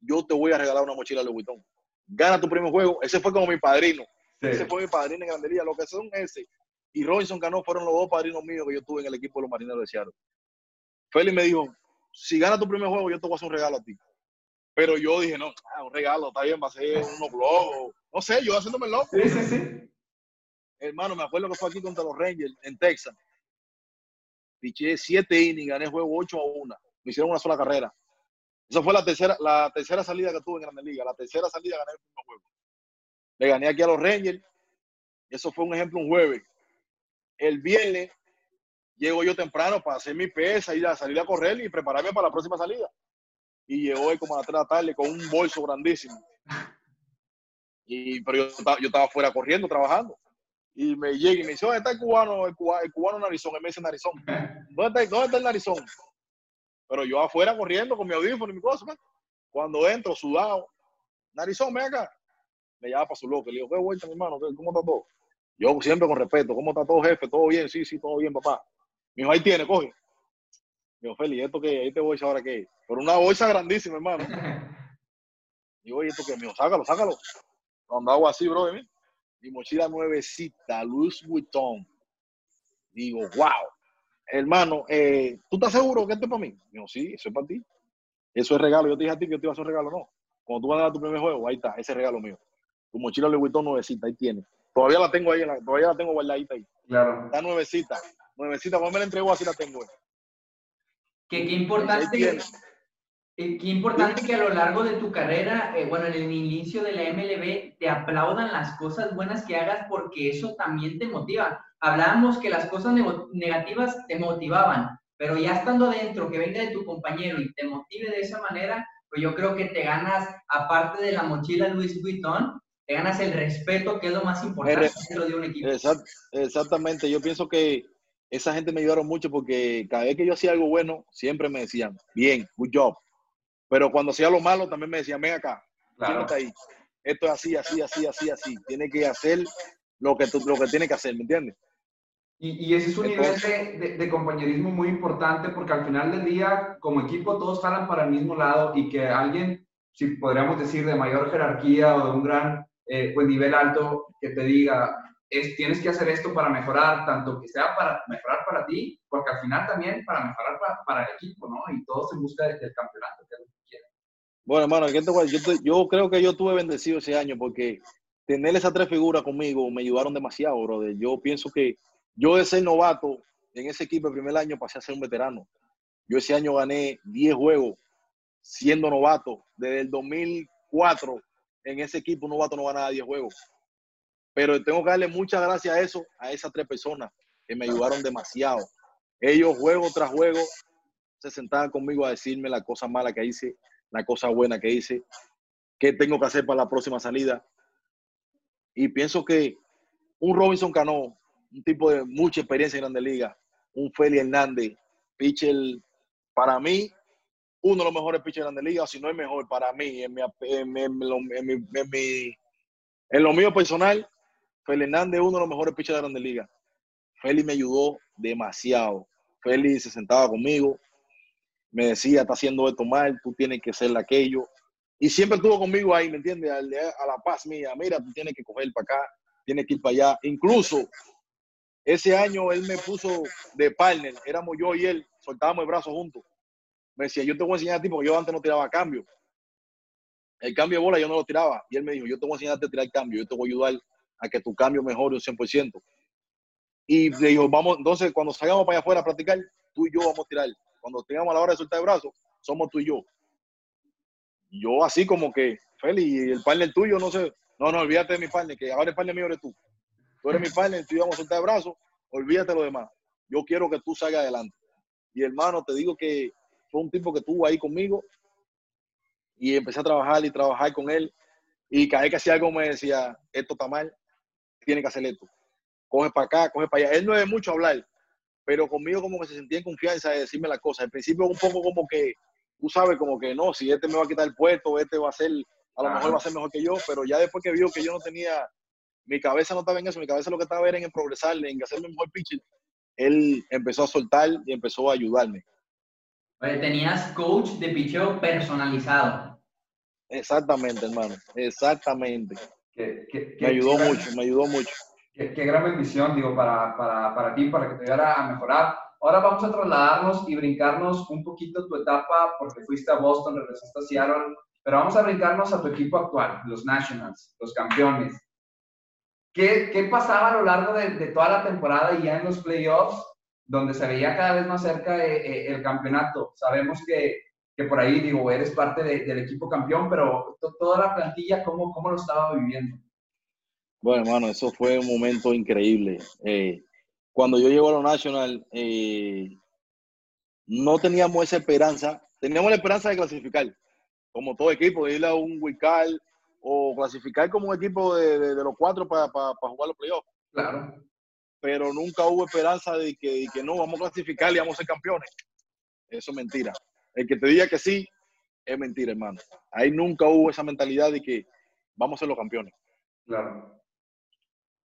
yo te voy a regalar una mochila Louis Vuitton. Gana tu primer juego. Ese fue como mi padrino. Ese fue mi padrino en Grande Liga. Lo que son ese y Robinson ganó fueron los dos padrinos míos que yo tuve en el equipo de los marineros de Seattle. Félix me dijo, si gana tu primer juego, yo te voy a hacer un regalo a ti. Pero yo dije, no, ah, un regalo, está bien, va a ser unos blogs, no sé, yo haciéndome loco. Sí, sí, sí. Hermano, me acuerdo que fue aquí contra los Rangers en Texas. Piché siete innings, gané juego 8 a 1. Me hicieron una sola carrera. Esa fue la tercera, la tercera salida que tuve en Grande Liga. La tercera salida gané el primer juego. Le gané aquí a los Rangers. Eso fue un ejemplo un jueves el viernes llego yo temprano para hacer mi pesa, ir a salir a correr y prepararme para la próxima salida. Y llegó hoy como a las 3 de la tarde con un bolso grandísimo. Y, pero yo, yo estaba fuera corriendo, trabajando. Y me llega y me dice, ¿dónde está el cubano, el cubano, el cubano narizón? Él me dice narizón. *laughs* ¿Dónde está, ¿Dónde está el narizón? Pero yo afuera corriendo con mi audífono y mi cosa. Cuando entro, sudado, narizón, ven acá. Me llama para su loco. Le digo, ¿qué vuelta, mi hermano? ¿Cómo está todo? Yo siempre con respeto, ¿cómo está todo, jefe? ¿Todo bien? Sí, sí, todo bien, papá. Mi hijo, ahí tiene, coge. Hijo, Feli, ¿esto qué? Ahí te voy a ahora qué. Por una bolsa grandísima, hermano. *laughs* Y oye, ¿esto qué? Hijo, sácalo, sácalo. Cuando hago así, bro, ¿eh? Mi mochila nuevecita, Louis Vuitton. Digo, wow. Hermano, eh, ¿tú estás seguro que esto es para mí? Digo, sí, eso es para ti. Eso es regalo. Yo te dije a ti que te iba a hacer un regalo, no. Cuando tú vas a dar tu primer juego, ahí está, ese regalo mío. Tu mochila Louis Vuitton nuevecita, ahí tiene. Todavía la tengo ahí, todavía la tengo guardadita ahí. Claro. Está nuevecita. Nuevecita, cuando me la entrego así la tengo. Que qué importante. Eh, qué importante que a lo largo de tu carrera, eh, bueno, en el inicio de la MLB, te aplaudan las cosas buenas que hagas porque eso también te motiva. Hablábamos que las cosas negativas te motivaban, pero ya estando dentro, que venga de tu compañero y te motive de esa manera, pues yo creo que te ganas, aparte de la mochila Luis Vuitton, te ganas el respeto, que es lo más importante de un equipo. exactamente, yo pienso que esa gente me ayudaron mucho porque cada vez que yo hacía algo bueno, siempre me decían, bien, good job. Pero cuando hacía lo malo, también me decían, ven acá, claro. ahí. Esto es así, así, así, así, así. Tiene que hacer lo que, tú, lo que tiene que hacer, ¿me entiendes? Y, y, ese es un nivel de, de, compañerismo muy importante porque al final del día, como equipo, todos jalan para el mismo lado y que alguien, si podríamos decir, de mayor jerarquía o de un gran eh, pues nivel alto que te diga, es, tienes que hacer esto para mejorar, tanto que sea para mejorar para ti, porque al final también para mejorar para, el equipo, ¿no? Y todos en busca del, campeonato, que es lo. Bueno, hermano, yo, creo que yo tuve bendecido ese año porque tener esas tres figuras conmigo me ayudaron demasiado, brother. Yo pienso que yo de ser novato en ese equipo el primer año pasé a ser un veterano. Yo ese año gané 10 juegos siendo novato. Desde el 2004 en ese equipo no novato no gana 10 juegos. Pero tengo que darle muchas gracias a eso, a esas tres personas que me ayudaron demasiado. Ellos juego tras juego se sentaban conmigo a decirme la cosa mala que hice, la cosa buena que hice, qué tengo que hacer para la próxima salida. Y pienso que un Robinson Cano, un tipo de mucha experiencia en Grandes Ligas, un Feli Hernández, pitcher, para mí, uno de los mejores pitchers de Grandes Ligas, si no es mejor para mí, en, mi, en, mi, en, mi, en, lo mío personal, Feli Hernández uno de los mejores pitchers de Grandes Ligas. Feli me ayudó demasiado. Feli se sentaba conmigo, me decía, está haciendo esto mal, tú tienes que hacer aquello. Y siempre estuvo conmigo ahí, ¿me entiendes? A, la paz mía, mira, tú tienes que coger para acá, tienes que ir para allá. Incluso ese año él me puso de partner, éramos yo y él, soltábamos el brazo juntos. Me decía, yo te voy a enseñar a ti porque yo antes no tiraba cambio. El cambio de bola yo no lo tiraba. Y él me dijo, yo te voy a enseñar a tirar cambio, yo te voy a ayudar a que tu cambio mejore un 100%. Y le dijo, vamos, entonces cuando salgamos para allá afuera a practicar, tú y yo vamos a tirar. Cuando tengamos la hora de soltar el brazo, somos tú y yo. yo así como que, Feli, el partner tuyo, no sé, no, no, olvídate de mi partner, que ahora el partner mío eres tú. Tú eres mi partner, tú y yo vamos a soltar el brazo, olvídate de lo demás. Yo quiero que tú salgas adelante. Y hermano, te digo que fue un tipo que estuvo ahí conmigo y empecé a trabajar y trabajar con él. Y cada vez que hacía algo me decía, esto está mal, tiene que hacer esto. Coge para acá, coge para allá. Él no es mucho hablar, pero conmigo como que se sentía en confianza de decirme las cosas. Al principio un poco como que, tú sabes, como que no, si este me va a quitar el puesto, este va a ser, a lo mejor va a ser mejor que yo, pero ya después que vio que yo no tenía, mi cabeza no estaba en eso, mi cabeza lo que estaba era en progresar, en hacerme mejor pitcher, él empezó a soltar y empezó a ayudarme. tenías coach de picheo personalizado. Exactamente, hermano, exactamente. me ayudó mucho, me ayudó mucho. Qué, gran bendición, digo, para, para, para ti, para que te ayudara a mejorar. Ahora vamos a trasladarnos y brincarnos un poquito tu etapa, porque fuiste a Boston, regresaste a Seattle, pero vamos a brincarnos a tu equipo actual, los Nationals, los campeones. ¿Qué, qué pasaba a lo largo de, de, toda la temporada y ya en los playoffs, donde se veía cada vez más cerca eh, eh, el campeonato? Sabemos que, que, por ahí, digo, eres parte del equipo campeón, pero toda la plantilla, ¿cómo, ¿cómo lo estaba viviendo? Bueno, hermano, eso fue un momento increíble. Eh, cuando yo llego a lo National, eh, no teníamos esa esperanza. Teníamos la esperanza de clasificar, como todo equipo, de ir a un Wical o clasificar como un equipo de, los cuatro para jugar los playoffs. Claro. Pero nunca hubo esperanza de que, que no, vamos a clasificar y vamos a ser campeones. Eso es mentira. El que te diga que sí, es mentira, hermano. Ahí nunca hubo esa mentalidad de que vamos a ser los campeones. Claro.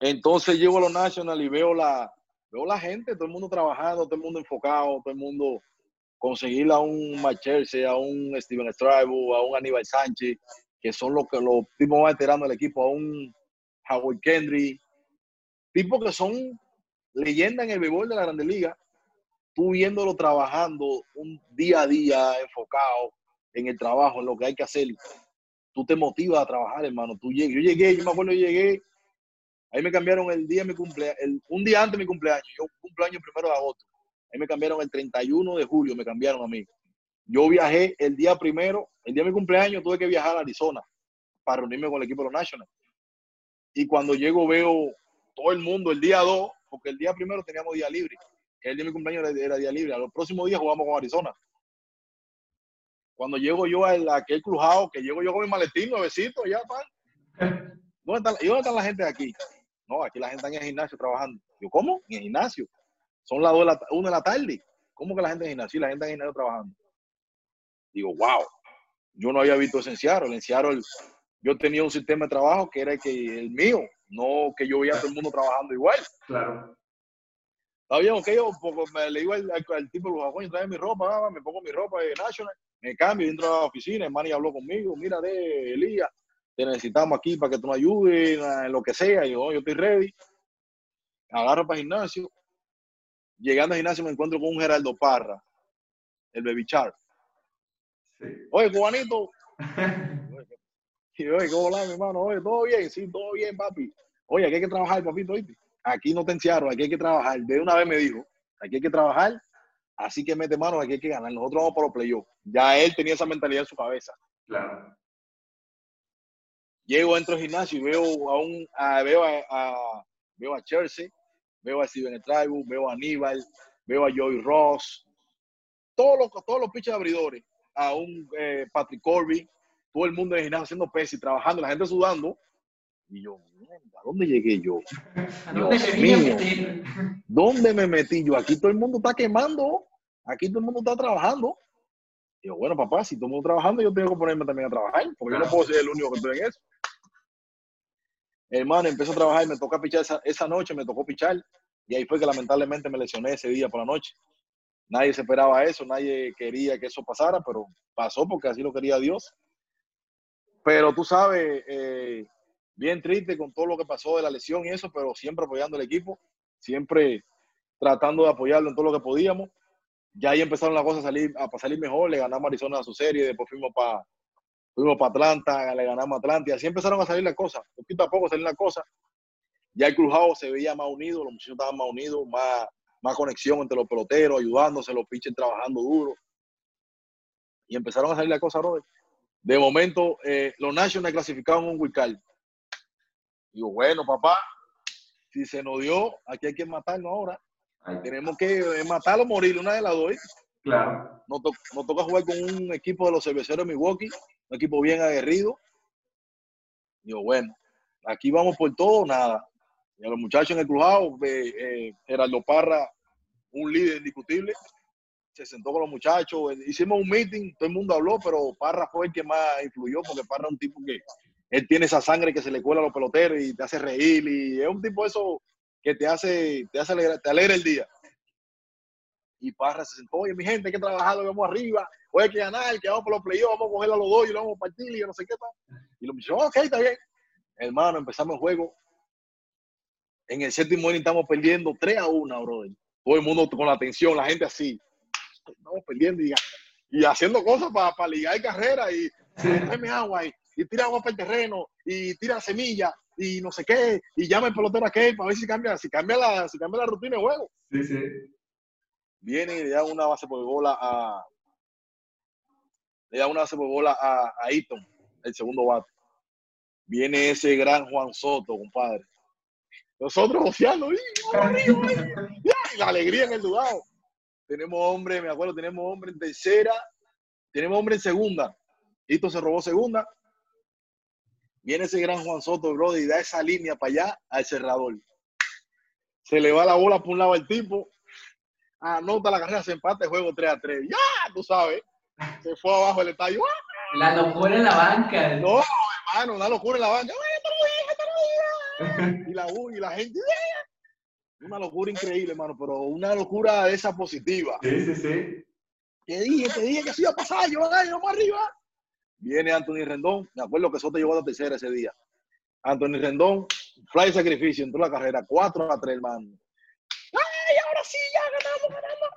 Entonces llego a los National y veo la, veo la gente, todo el mundo trabajando, todo el mundo enfocado, todo el mundo conseguir a un Macherse, a un Steven Strabo, a un Aníbal Sánchez, que son los, que, los tipos más veteranos del equipo, a un Howard Kendry, tipos que son leyendas en el béisbol de la Grande Liga, tú viéndolo trabajando un día a día, enfocado en el trabajo, en lo que hay que hacer, tú te motivas a trabajar, hermano. Tú yo llegué, yo me acuerdo, yo llegué Ahí me cambiaron el día de mi cumpleaños, un día antes de mi cumpleaños. Yo cumpleaños primero de agosto. Ahí me cambiaron el 31 de julio, me cambiaron a mí. Yo viajé el día primero, el día de mi cumpleaños tuve que viajar a Arizona para reunirme con el equipo de los Nationals. Y cuando llego veo todo el mundo el día 2, porque el día primero teníamos día libre, el día de mi cumpleaños era, día libre. A los próximos días jugamos con Arizona. Cuando llego yo a aquel crujado, que llego yo con mi maletín, nuevecito, ya, pan. *laughs* ¿Dónde está, ¿Y dónde está la gente de aquí? No, aquí la gente está en el gimnasio trabajando. Yo, ¿cómo? En el gimnasio. Son las 1 de la tarde. ¿Cómo que la gente en el gimnasio? La gente en el gimnasio trabajando. Digo, wow. Yo no había visto ese En Seattle, en Seattle yo tenía un sistema de trabajo que era el, que, el mío, no que yo veía a todo el mundo trabajando igual. Claro. Está bien, ok, yo me le digo al, al, tipo, los trae mi ropa, me pongo mi ropa de National, me cambio, entro a la oficina, el man y habló conmigo, mira de Elías, te necesitamos aquí para que tú nos ayudes en lo que sea. Y yo, yo estoy ready. Agarro para el gimnasio. Llegando al gimnasio me encuentro con un Geraldo Parra, el Baby Char. Oye, cubanito. *laughs* y oye, ¿cómo va, mi hermano? Oye, ¿todo bien? Sí, todo bien, papi. Oye, aquí hay que trabajar, papito, Aquí no te encierro, aquí hay que trabajar. De una vez me dijo, aquí hay que trabajar, así que mete mano, aquí hay que ganar. Nosotros vamos por los playoffs. Ya él tenía esa mentalidad en su cabeza. Claro. Llego, entro al gimnasio y veo a un, veo a, veo a Chelsea, veo a Steven Tribu, veo a Aníbal, veo a Joey Ross, todos los, todos los pitchers abridores, a un eh, Patrick Corby, todo el mundo en el gimnasio haciendo pesas y trabajando, la gente sudando. Y yo, ¿a dónde llegué yo? ¿A dónde a mío. ¿Dónde me metí yo? Aquí todo el mundo está quemando, aquí todo el mundo está trabajando. Y yo, bueno, papá, si todo el mundo trabajando, yo tengo que ponerme también a trabajar, porque yo no puedo ser el único que estoy en eso. Hermano, empecé a trabajar y me tocó pichar esa, esa noche, me tocó pichar, y ahí fue que lamentablemente me lesioné ese día por la noche. Nadie se esperaba eso, nadie quería que eso pasara, pero pasó porque así lo quería Dios. Pero tú sabes, eh, bien triste con todo lo que pasó de la lesión y eso, pero siempre apoyando al equipo, siempre tratando de apoyarlo en todo lo que podíamos. Ya ahí empezaron las cosas a salir, a salir mejor, le ganamos a Arizona a su serie, después fuimos para fuimos para Atlanta, le ganamos a Atlanta, y así empezaron a salir las cosas, poquito a poco salían las cosas. Ya el crujado se veía más unido, los muchachos estaban más unidos, más, más conexión entre los peloteros, ayudándose, los pitchers trabajando duro. Y empezaron a salir las cosas, Robert. De momento, eh, los Nationals clasificaron un Wiccal. Digo, bueno, papá, si se nos dio, aquí hay que matarnos ahora. Tenemos que matarlo o morir, una de las dos. Claro. Nos, to- nos toca jugar con un equipo de los cerveceros de Milwaukee, un equipo bien aguerrido. Digo, bueno, aquí vamos por todo nada. Y a los muchachos en el crujado, eh, Gerardo Parra, un líder indiscutible, se sentó con los muchachos, eh, hicimos un meeting, todo el mundo habló, pero Parra fue el que más influyó, porque Parra es un tipo que él tiene esa sangre que se le cuela a los peloteros y te hace reír, y es un tipo eso que te hace, te hace alegra- te alegra el día. Y Parra se sentó, oye, mi gente, hay que trabajar, lo vamos arriba, hoy hay que ganar, que vamos por los playoffs, vamos a coger a los dos y lo vamos a partir y yo no sé qué tal. Y los muchachos, ok, está bien. Hermano, empezamos el juego. En el séptimo inning estamos perdiendo 3 a 1, brother. Todo el mundo con la atención, la gente así. Estamos perdiendo y, y haciendo cosas para ligar carrera y tráeme agua y, y tira agua para el terreno y tira semilla y no sé qué y llama el pelotero aquel para ver si cambia, si cambia la, si cambia la rutina de juego Sí, sí. Viene y le da una base por bola a le da una base por bola a, a Eaton, el segundo bate. Viene ese gran Juan Soto, compadre. Nosotros goceando, ¡y, vamos arriba, ¡ay! ¡Ya! y la alegría en el dudado. Tenemos hombre, me acuerdo, tenemos hombre en tercera, tenemos hombre en segunda. Eaton se robó segunda. Viene ese gran Juan Soto, bro, y da esa línea para allá al cerrador. Se le va la bola por un lado al tipo, anota la carrera, se empata el juego 3 a 3. Ya, tú sabes. Se fue abajo el estadio. ¡Ah! La locura en la banca. No, hermano, una locura en la banca. Y la, u- y la gente. ¡ah! Una locura increíble, hermano, pero una locura de esa positiva. Sí, sí, sí. Te dije, te dije que eso iba a pasar, yo ay, vamos arriba. Viene Anthony Rendón, me acuerdo que Soto llegó a la tercera ese día. Anthony Rendón, fly sacrificio, entró la carrera, 4 a 3, hermano. ¡Ay, ahora sí, ya ganamos, ganamos!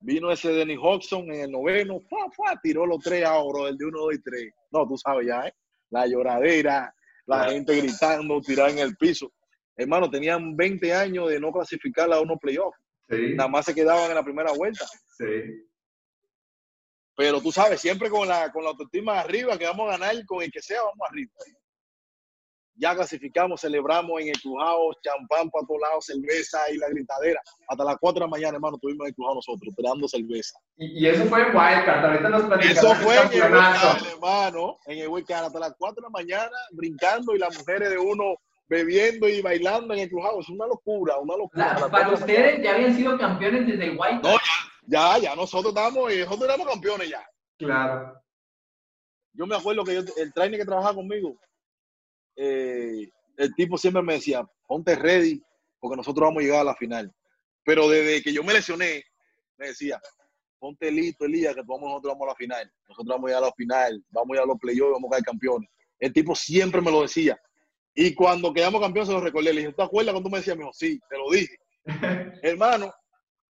Vino ese Denny Hodgson en el noveno, ¡fua, fua! tiró los tres a oro, el de 1, 2 y 3. No, tú sabes ya, ¿eh? La lloradera, la Claro. gente gritando, tirada en el piso. Hermano, tenían 20 años de no clasificar a unos playoffs. Sí, Nada más se quedaban en la primera vuelta. sí. Pero tú sabes, siempre con la, con la autoestima arriba, que vamos a ganar con el que sea, vamos arriba. Ya clasificamos, celebramos en el crujado, champán para todos lados, cerveza y la gritadera. Hasta las 4 de la mañana, hermano, estuvimos en el crujado nosotros, tirando cerveza. Y, y eso fue en Wildcard. Ahorita nos platicamos Eso fue en el hermano, en el weekend, hasta las 4 de la mañana, brincando y las mujeres de uno bebiendo y bailando en el crujado. Es una locura, una locura. La- para ustedes ya habían sido campeones desde el White. No, Ya, ya, nosotros estamos, eh, nosotros éramos campeones ya. Claro. yo me acuerdo que yo- el trainer que trabajaba conmigo, eh, el tipo siempre me decía, ponte ready, porque nosotros vamos a llegar a la final. Pero desde que yo me lesioné, me decía, ponte listo, Elías, que vamos, nosotros vamos a la final. Nosotros vamos a llegar a la final, vamos a ir a los playoffs, vamos a caer campeones. El tipo siempre me lo decía. Y cuando quedamos campeones se lo recordé. Le dije, ¿tú te acuerdas cuando tú me decías? Me dijo, sí, te lo dije. *laughs* Hermano,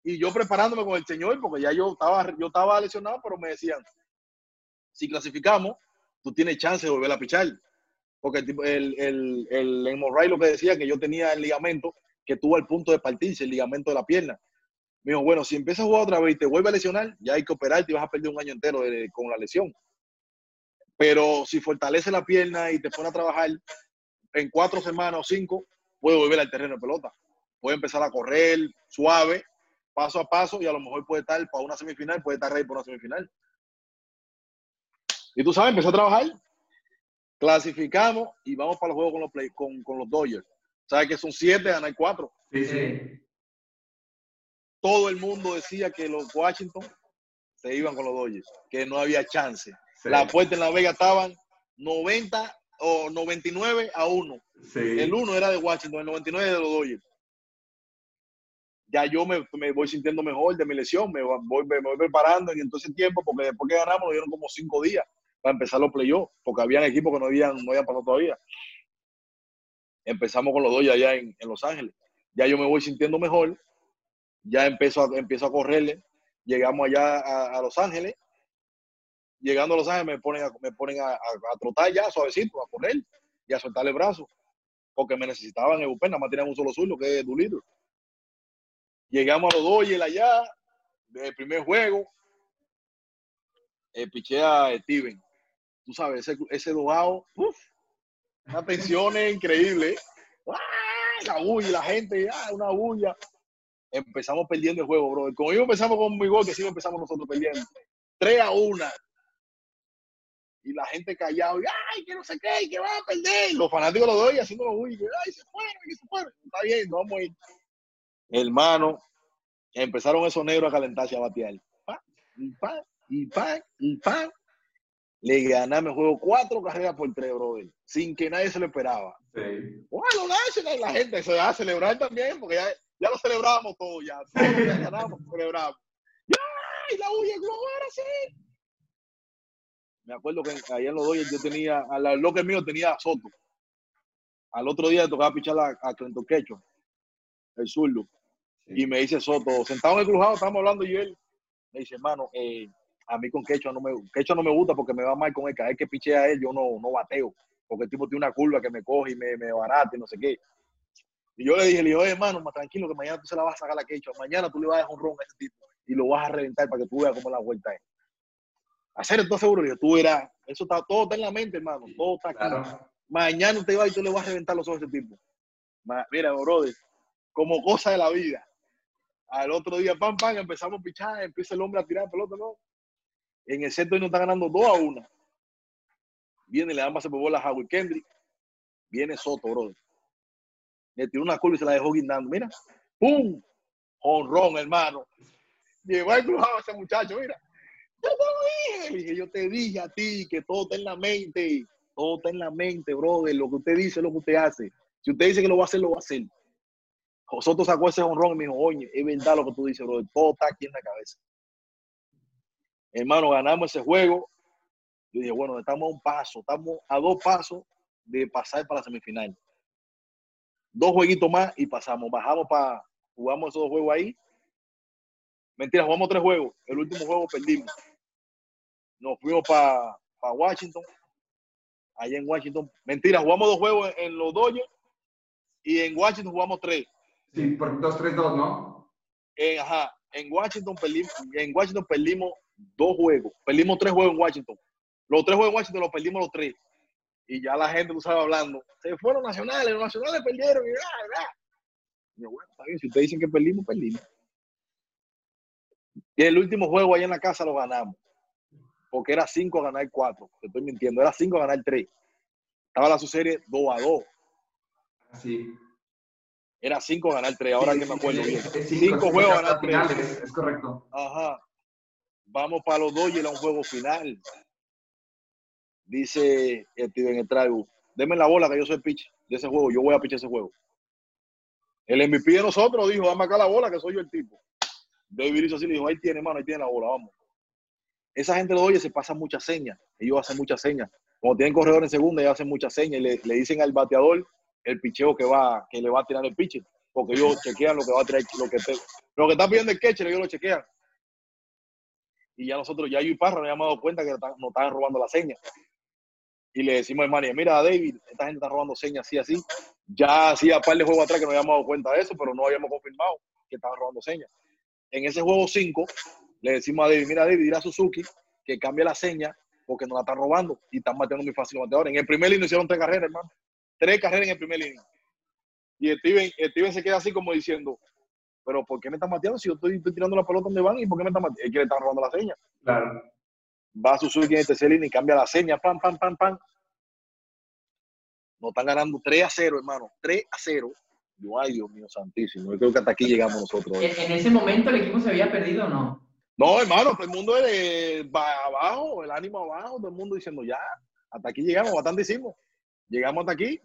y yo preparándome con el Señor, porque ya yo estaba, yo estaba lesionado, pero me decían, si clasificamos, tú tienes chance de volver a pichar. Porque el, el, el, el lo que decía que yo tenía el ligamento que tuvo al punto de partirse, el ligamento de la pierna. Me dijo, bueno, si empiezas a jugar otra vez y te vuelve a lesionar, ya hay que operarte y vas a perder un año entero de- con la lesión. Pero si fortalece la pierna y te pone a trabajar en cuatro semanas o cinco, puede volver al terreno de pelota. Puede empezar a correr suave paso a paso y a lo mejor puede estar para una semifinal, puede estar ready para una semifinal. Y tú sabes, empezó a trabajar, clasificamos y vamos para el juego con los, play, con, con los Dodgers. ¿Sabes que son siete, ganar cuatro? Sí, sí. Todo el mundo decía que los Washington se iban con los Dodgers, que no había chance. sí. La puerta en La Vega estaban 90 o 99 a 1. Sí. El 1 era de Washington, el 99 de los Dodgers. Ya yo me, me voy sintiendo mejor de mi lesión, me voy, me voy preparando y en todo ese tiempo, porque después que ganamos, nos dieron como cinco días para empezar los playoffs, porque habían equipos que no habían, no habían pasado todavía. Empezamos con los Dodgers allá en, en Los Ángeles. Ya yo me voy sintiendo mejor, ya empiezo a, empiezo a correrle. Llegamos allá a, Los Ángeles. Llegando a Los Ángeles me ponen, a, me ponen a, trotar ya suavecito, a correr y a soltarle el brazo, porque me necesitaban en el bullpen, nada más tenían un solo suyo, que es Dulittle. Llegamos a los Dodgers allá, del primer juego, eh, piché a Steven. Tú sabes, ese, ese dogado, uf, una tensión increíble. ¡Ah! La bulla, la gente, ¡ah! una bulla. Empezamos perdiendo el juego, bro. Como yo empezamos con mi gol, que sí empezamos nosotros perdiendo. 3 a 1. Y la gente callado, y, ay, que no sé qué, que va a perder. Los fanáticos lo doy haciendo los bulla, ay, se fueron, que se fueron. Está bien, no vamos a ir. Hermano, empezaron esos negros a calentarse a batear. Pa, y pa, y pa, y pa. Le ganamos el juego cuatro carreras por tres, brother, sin que nadie se lo esperaba. Sí. Bueno, National, la gente se va a celebrar también, porque ya, ya lo celebramos todo, ya. Todos ya ganamos, celebramos. ¡Ay, la huya global así! Me acuerdo que allá en los Dodgers yo tenía, al bloque mío tenía a Soto. Al otro día le tocaba pichar a, a Clinton Quecho, el zurdo. Y me dice Soto, sentado en el crujado, estábamos hablando y él me dice, hermano, eh, a mí con Quecho no me, Quecho no me gusta porque me va mal con él. Cada vez que piché a él, yo no, no bateo. Porque el tipo tiene una curva que me coge y me, me barata y no sé qué. Y yo le dije, le dije, oye, hermano, más tranquilo que mañana tú se la vas a sacar a Quecho. Mañana tú le vas a dejar un ron a ese tipo y lo vas a reventar para que tú veas cómo la vuelta es. Hacer esto seguro, yo, tú verás. Eso está, todo está en la mente, hermano. Todo está aquí. Claro. Mañana usted va y tú le vas a reventar los ojos a ese tipo. Mira, brother, como cosa de la vida. Al otro día, pam, pam, empezamos a pichar, empieza el hombre a tirar pelota, ¿no? En el centro y nos está ganando 2 a 1. Viene, le dan base por bola a Howard Kendrick. Viene Soto, brother. Le tiró una curva y se la dejó guindando. Mira, ¡pum! Honrón, hermano. Llegó al crujado ese muchacho, mira. Yo te lo dije. Yo te dije a ti que todo está en la mente. Todo está en la mente, brother. Lo que usted dice lo que usted hace. Si usted dice que lo va a hacer, lo va a hacer. Soto sacó ese honrón y me dijo, oye, es verdad lo que tú dices, brother. Todo está aquí en la cabeza. Hermano, ganamos ese juego. Yo dije, bueno, estamos a un paso, estamos a dos pasos de pasar para la semifinal. Dos jueguitos más y pasamos. Bajamos para, jugamos esos dos juegos ahí. Mentira, jugamos tres juegos. El último juego perdimos. Nos fuimos para Washington. Allá en Washington. Mentira, jugamos dos juegos en, en los Dodgers y en Washington jugamos tres. Sí, por 2-3-2, ¿no? En, ajá, en Washington perdimos, en Washington perdimos dos juegos. Perdimos tres juegos en Washington. Los tres juegos en Washington los perdimos los tres. Y ya la gente, tú sabes, hablando. Se fueron nacionales, los nacionales perdieron. Y, bla, bla. Y yo, bueno, está bien, si ustedes dicen que perdimos, perdimos. Y el último juego allá en la casa lo ganamos. Porque era 5 a ganar 4. Te estoy mintiendo. Era 5 a ganar 3. Estaba la su serie 2 a 2. Sí. Era 5 a ganar 3. Ahora Sí, que me acuerdo bien. es 5 juegos a ganar 3. finales, es correcto. Ajá. Vamos para los Dodgers a un juego final. Dice Steven Estrago, denme la bola que yo soy pitch de ese juego. Yo voy a pitch ese juego. El MVP de nosotros dijo, dame acá la bola que soy yo el tipo. David hizo así, le dijo, ahí tiene, mano, ahí tiene la bola, vamos. Esa gente de los Dodgers se pasa muchas señas. Ellos hacen muchas señas. Cuando tienen corredor en segunda, ellos hacen muchas señas y le, le dicen al bateador el picheo que va, que le va a tirar el pitcher. Porque ellos *laughs* chequean lo que va a tirar, lo que, te- lo que está pidiendo el catcher, ellos lo chequean y ya nosotros, ya yo y Parra nos habíamos dado cuenta que nos estaban- robando la seña. Y le decimos a Manny, mira David, esta gente está robando señas así, así. Ya hacía par de juegos atrás que nos habíamos dado cuenta de eso, pero no habíamos confirmado que estaban robando señas. En ese juego 5, le decimos a David, mira David, dile a Suzuki que cambie la seña porque nos la están robando y están bateando muy fácil los bateadores. En el primer línea hicieron tres carreras, hermano. Tres carreras en el primer línea. Y Steven, Steven se queda así como diciendo, pero ¿por qué me están mateando si yo estoy, estoy tirando la pelota donde van y por qué me están mateando? Es que le están robando la seña. Claro. Va a Suzuki en este celín y cambia la seña, pam, pam, pam, pam. Nos están ganando 3 a 0, hermano, 3 a 0. Yo, ay, Dios mío, santísimo. Yo creo que hasta aquí llegamos nosotros. hoy. ¿En, en ese momento el equipo se había perdido o no? No, hermano, todo el mundo eh, va abajo, el ánimo abajo, todo el mundo diciendo ya, hasta aquí llegamos, bastante hicimos. Llegamos hasta aquí.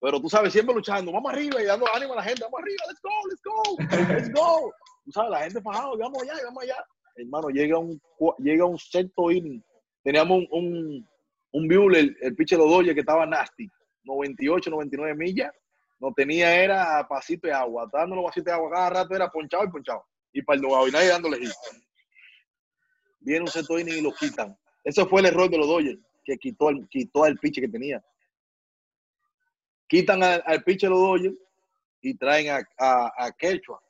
Pero tú sabes, siempre luchando, vamos arriba y dando ánimo a la gente, vamos arriba, let's go, let's go, let's go. Tú sabes, la gente fajado, vamos allá, vamos allá. Hermano, llega un, llega un sexto inning. Teníamos un, un, un Buehler, el pitcher de que estaba nasty, 98, 99 millas. No tenía, era pasito de agua, dándole vasito de agua cada rato, era ponchado y ponchado. Y para el nuevo, y nadie dándole hit. Viene un sexto inning y lo quitan. Ese fue el error de los Dodgers, que quitó, el, quitó al pitcher que tenía. Quitan al, al pitcher los Dodgers y traen a, a, a Quechua.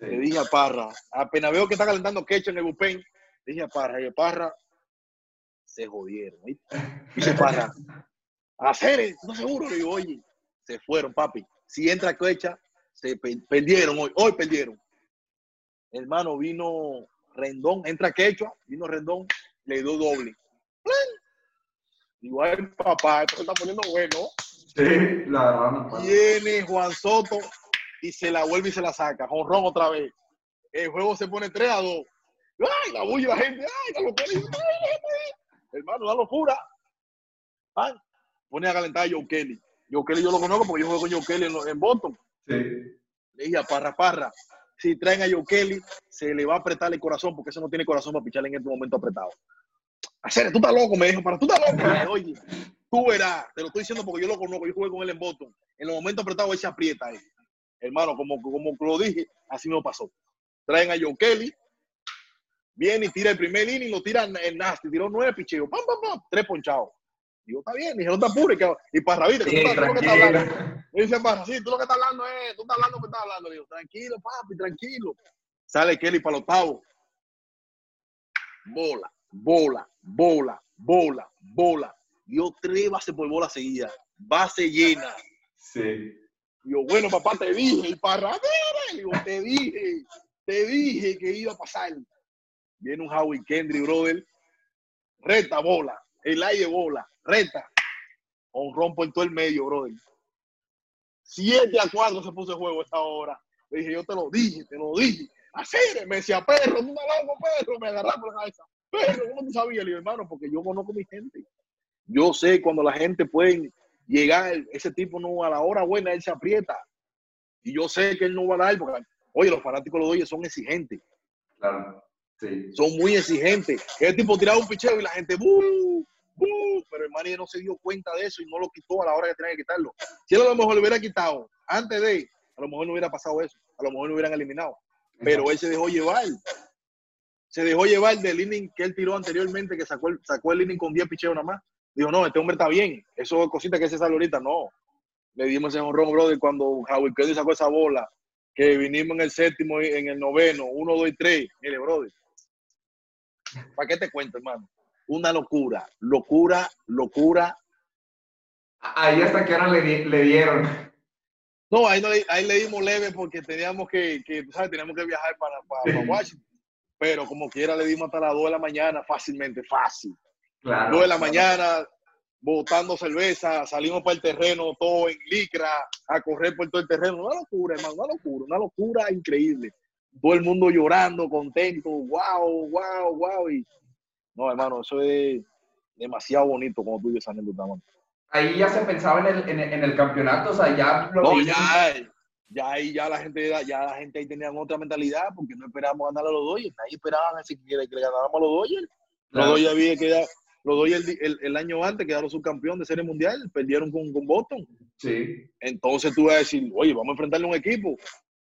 Le Sí. dije a Parra, apenas veo que está calentando Quechua en el bullpen, le dije a Parra, y a Parra se jodieron. ¿oíste? Dice Parra, hacer, ¿no seguro? Le digo, oye, se fueron, papi. Si entra Quechua, se pe- perdieron hoy, hoy perdieron. Hermano, vino Rendón, entra Quechua, vino Rendón, le dio doble. ¡Plan! Digo, ay, papá, esto se está poniendo bueno. Sí, la verdad. Viene Juan Soto y se la vuelve y se la saca. Jonrón otra vez. El juego se pone 3 a 2. ¡Ay, la bulla la gente! ¡Ay, la locura! ¡Ay, la gente! Hermano, una locura. ¡Ay! Pone a calentar a Joe Kelly. Joe Kelly yo lo conozco porque yo juego con Joe Kelly en, en Boston. Sí. Le dije a Parra Parra, si traen a Joe Kelly, se le va a apretar el corazón porque ese no tiene corazón para picharle en este momento apretado. Hacer, tú estás loco, me dijo, para tú estás loco. Dije, Oye, tú verás, te lo estoy diciendo porque yo lo conozco, yo jugué con él en Boston. En los momentos apretados él se aprieta. eh. Hermano, como, como lo dije, así me pasó. Traen a Joe Kelly, viene y tira el primer inning, lo tira en en nasty, tiró nueve picheos, pam, pam, pam, tres ponchados. Digo, está bien, dije, no te apures, que- y Parra, viste, que tú Sí, estás- tú lo que estás hablando. Me dice Parra, sí, tú lo que estás hablando es, tú estás hablando lo que estás hablando. Digo, tranquilo, papi, tranquilo. Sale Kelly para el octavo. Bola, bola, bola, bola, bola. Dio tres bases por bola seguida. Base llena. Sí. Digo, bueno, papá, te dije. Y Parra, "Mira", digo, te dije, te dije que iba a pasar. Viene un Howie Kendry, brother. Reta, bola. El aire, bola. Reta. Honrón por todo el medio, brother. 7 a 4 se puso el juego esta hora. Le dije, yo te lo dije, te lo dije. Hacer, me decía, perro, tú estás loco, perro. Me agarraba por la cabeza. Perro, ¿cómo tú sabías? Le hermano, porque yo conozco a mi gente. Yo sé cuando la gente puede llegar, ese tipo no, a la hora buena, él se aprieta. Y yo sé que él no va a dar, porque, oye, los fanáticos de los Dodgers son exigentes, Claro. Sí. son muy exigentes. El tipo tiraba un picheo y la gente, ¡bu! ¡bu! Pero el Manny no se dio cuenta de eso y no lo quitó a la hora que tenía que quitarlo. Si él a lo mejor lo hubiera quitado antes de, a lo mejor no hubiera pasado eso, a lo mejor lo hubieran eliminado. Pero él se dejó llevar. Se dejó llevar del inning que él tiró anteriormente, que sacó el, sacó el inning con 10 picheos nada más. Dijo, no, este hombre está bien. Eso es cosita que se sale ahorita. No. Le dimos ese honrón, brother, cuando Howard Kelly sacó esa bola, que vinimos en el séptimo, y en el noveno, uno, dos y tres. Mire, brother. ¿Para qué te cuento, hermano? Una locura, locura, locura. Ahí hasta que ahora le, le dieron. No, ahí, no le, ahí le dimos leve porque teníamos que, que, sabes, teníamos que viajar para, para, para Washington. Pero como quiera le dimos hasta las 2 de la mañana, fácilmente, fácil. Claro. 2 de la mañana, botando cerveza, salimos para el terreno, todo en licra, a correr por todo el terreno. Una locura, hermano, una locura, una locura increíble. Todo el mundo llorando, contento, wow, wow, wow. Y, no, hermano, eso es demasiado bonito como tú dices, anécdota. Ahí ya se pensaba en el, en el, en el campeonato, o sea, ya lo No, ya, ya ahí ya la gente, ya la gente ahí tenían otra mentalidad porque no esperábamos ganar a los Dodgers. Nadie esperaba siquiera que le ganáramos a los Dodgers. Los. Dodgers había quedado, los Dodgers el, el- el año antes quedaron subcampeón de serie mundial, perdieron con, con Boston. Sí. Entonces tú vas a decir, oye, vamos a enfrentarle a un equipo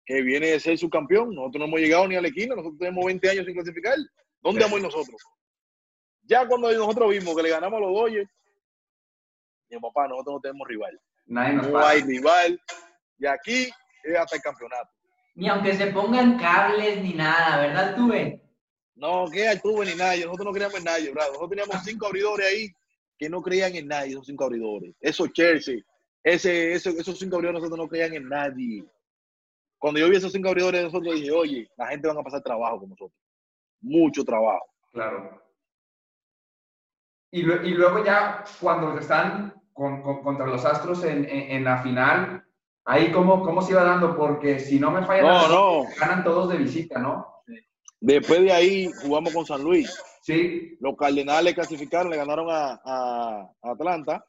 que viene de ser subcampeón. Nosotros no hemos llegado ni a la esquina, nosotros tenemos 20 años sin clasificar. ¿Dónde vamos nosotros? Ya cuando nosotros vimos que le ganamos a los Dodgers, mi papá, nosotros no tenemos rival. Nadie nos No para. hay rival. Y aquí es hasta el campeonato. Ni aunque se pongan cables ni nada, ¿verdad, tuve? No, que Altuve ni nadie. Nosotros no creíamos en nadie, bravo. Nosotros teníamos cinco abridores ahí que no creían en nadie, esos cinco abridores. Esos Chelsea, ese, ese- esos cinco abridores nosotros no creían en nadie. Cuando yo vi esos cinco abridores nosotros, dije, oye, la gente van a pasar trabajo con nosotros. Mucho trabajo. Claro. Y, y luego ya cuando están con- con- contra los Astros en, en- en la final, ahí cómo, cómo se iba dando, porque si no me falla No, no. ganan todos de visita, ¿no? Después de ahí jugamos con San Luis. Sí, Los Cardenales clasificaron, le ganaron a, a- a Atlanta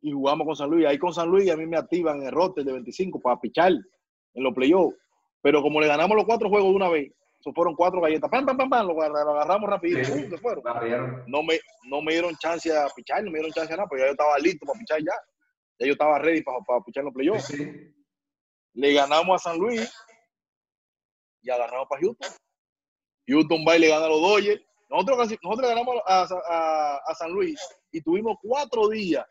y jugamos con San Luis. Ahí con San Luis a mí me activan el roster de 25 para pichar en los playoffs. Pero como le ganamos los cuatro juegos de una vez, eso fueron cuatro galletas. Pam, pam, pam, pam, lo, agarra- lo agarramos rapidito. Sí. ¡pum! se fueron. No me, no me dieron chance a pichar, no me dieron chance a nada, pero ya yo estaba listo para pichar ya. Ya yo estaba ready para, para pichar en los playoffs. Sí. Le ganamos a San Luis y agarramos para Houston. Houston va y le gana a los Dodgers. Nosotros, casi- nosotros le ganamos a, a- a San Luis y tuvimos cuatro días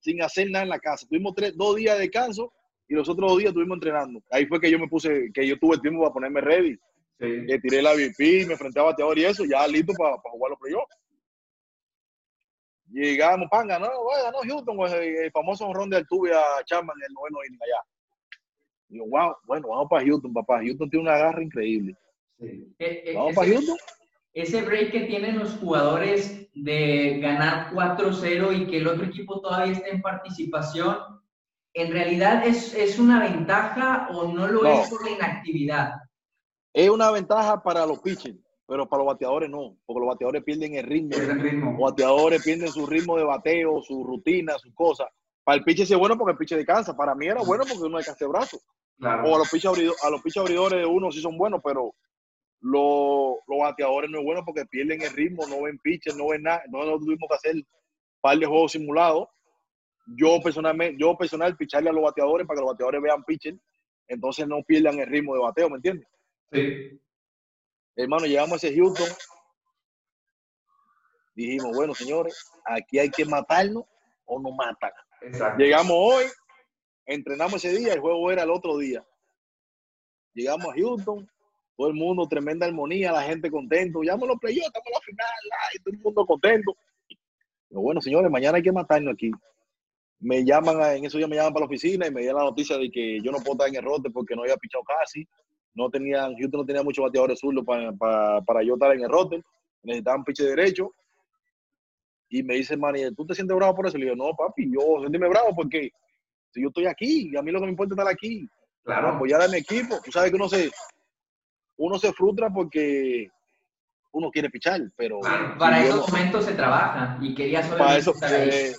sin hacer nada en la casa. Tuvimos tres, dos días de descanso y los otros dos días estuvimos entrenando. Ahí fue que yo me puse, que yo tuve tiempo para ponerme ready. Sí. Que tiré la VP, me enfrenté a bateador y eso, ya listo para, para jugar los playoffs. Llegamos, pan, ganó, bueno, ganó Houston, pues, el, el famoso honrón de Altuve a Chapman en el noveno inning allá. Digo, wow, bueno, vamos para Houston, papá. Houston tiene una garra increíble. Sí. Eh, eh, Vamos ese- para Houston. ese break que tienen los jugadores de ganar 4-0 y que el otro equipo todavía esté en participación, ¿en realidad es, es una ventaja o no lo No. es por la inactividad? Es una ventaja para los pitchers, pero para los bateadores no, porque los bateadores pierden el ritmo. Los bateadores pierden su ritmo de bateo, su rutina, sus cosas. Para el pitcher sí es bueno porque el pitcher descansa. Para mí era bueno porque uno descansa el brazo. Claro. O a los pitchers a los abridores de uno sí son buenos, pero los, los bateadores no es bueno porque pierden el ritmo, no ven pitcher, no ven nada. Nosotros tuvimos que hacer un par de juegos simulados. Yo personalmente, yo personal, picharle a los bateadores para que los bateadores vean pitcher, entonces no pierdan el ritmo de bateo, ¿me entiendes? Sí. Hermano, llegamos a ese Houston. Dijimos, bueno, señores, aquí hay que matarnos o nos matan. Exacto. Llegamos hoy, entrenamos ese día, el juego era el otro día. Llegamos a Houston, todo el mundo, tremenda armonía, la gente contento. Ya me lo estamos en la final, ay, todo el mundo contento. Pero bueno, señores, mañana hay que matarnos aquí. Me llaman, a- en esos días me llaman para la oficina y me dieron la noticia de que yo no puedo estar en el rote porque no había pichado casi. No tenían, Houston no tenía muchos bateadores zurdos para, para, para yo estar en el rote. Necesitaban piche derecho. Y me dice, Manny, ¿tú te sientes bravo por eso? Le digo, no, papi, yo sentirme bravo porque si yo estoy aquí, y a mí lo que me importa es estar aquí, para Claro. apoyar a mi equipo. Tú sabes que uno se, uno se frustra porque uno quiere pichar, pero Claro, para yo esos momentos se trabaja y querías para eso, estar ahí. eh,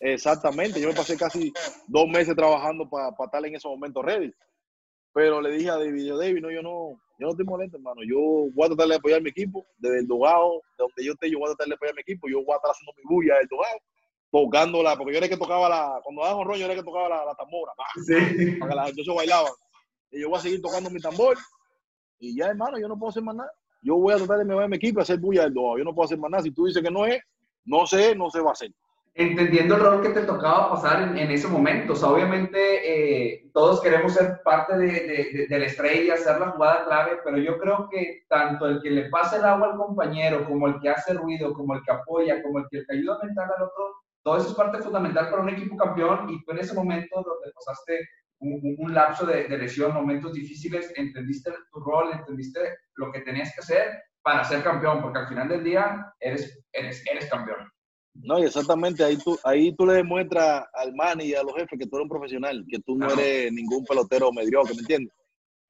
exactamente, yo me pasé casi dos meses trabajando para estar en esos momentos ready. Pero le dije a David, yo, David, no, yo no, yo no estoy molesto, hermano. Yo voy a tratar de apoyar a mi equipo, desde el dogado, de donde yo esté, yo voy a tratar de apoyar a mi equipo, yo voy a estar haciendo mi bulla del dogado, tocándola, porque yo era el que tocaba la, cuando daban rollo, yo era el que tocaba la, la tambora. Sí. para que la gente se bailaban. Y yo voy a seguir tocando mi tambor. Y ya, hermano, yo no puedo hacer más nada. Yo voy a tratar de a mi equipo y hacer bulla del dogado. Yo no puedo hacer más nada. Si tú dices que no es, no sé, no se va a hacer. Entendiendo el rol que te tocaba pasar en, en ese momento. O sea, obviamente eh, todos queremos ser parte de, de- de- la estrella, hacer la jugada clave, pero yo creo que tanto el que le pasa el agua al compañero, como el que hace ruido, como el que apoya, como el que te ayuda a mental al otro, todo eso es parte fundamental para un equipo campeón y tú en ese momento donde pasaste un lapso de, de lesión, momentos difíciles, entendiste tu rol, entendiste lo que tenías que hacer para ser campeón, porque al final del día eres, eres, eres campeón. No, y exactamente, ahí tú, ahí tú le demuestras al man y a los jefes que tú eres un profesional, que tú no Ajá. eres ningún pelotero mediocre, ¿me entiendes?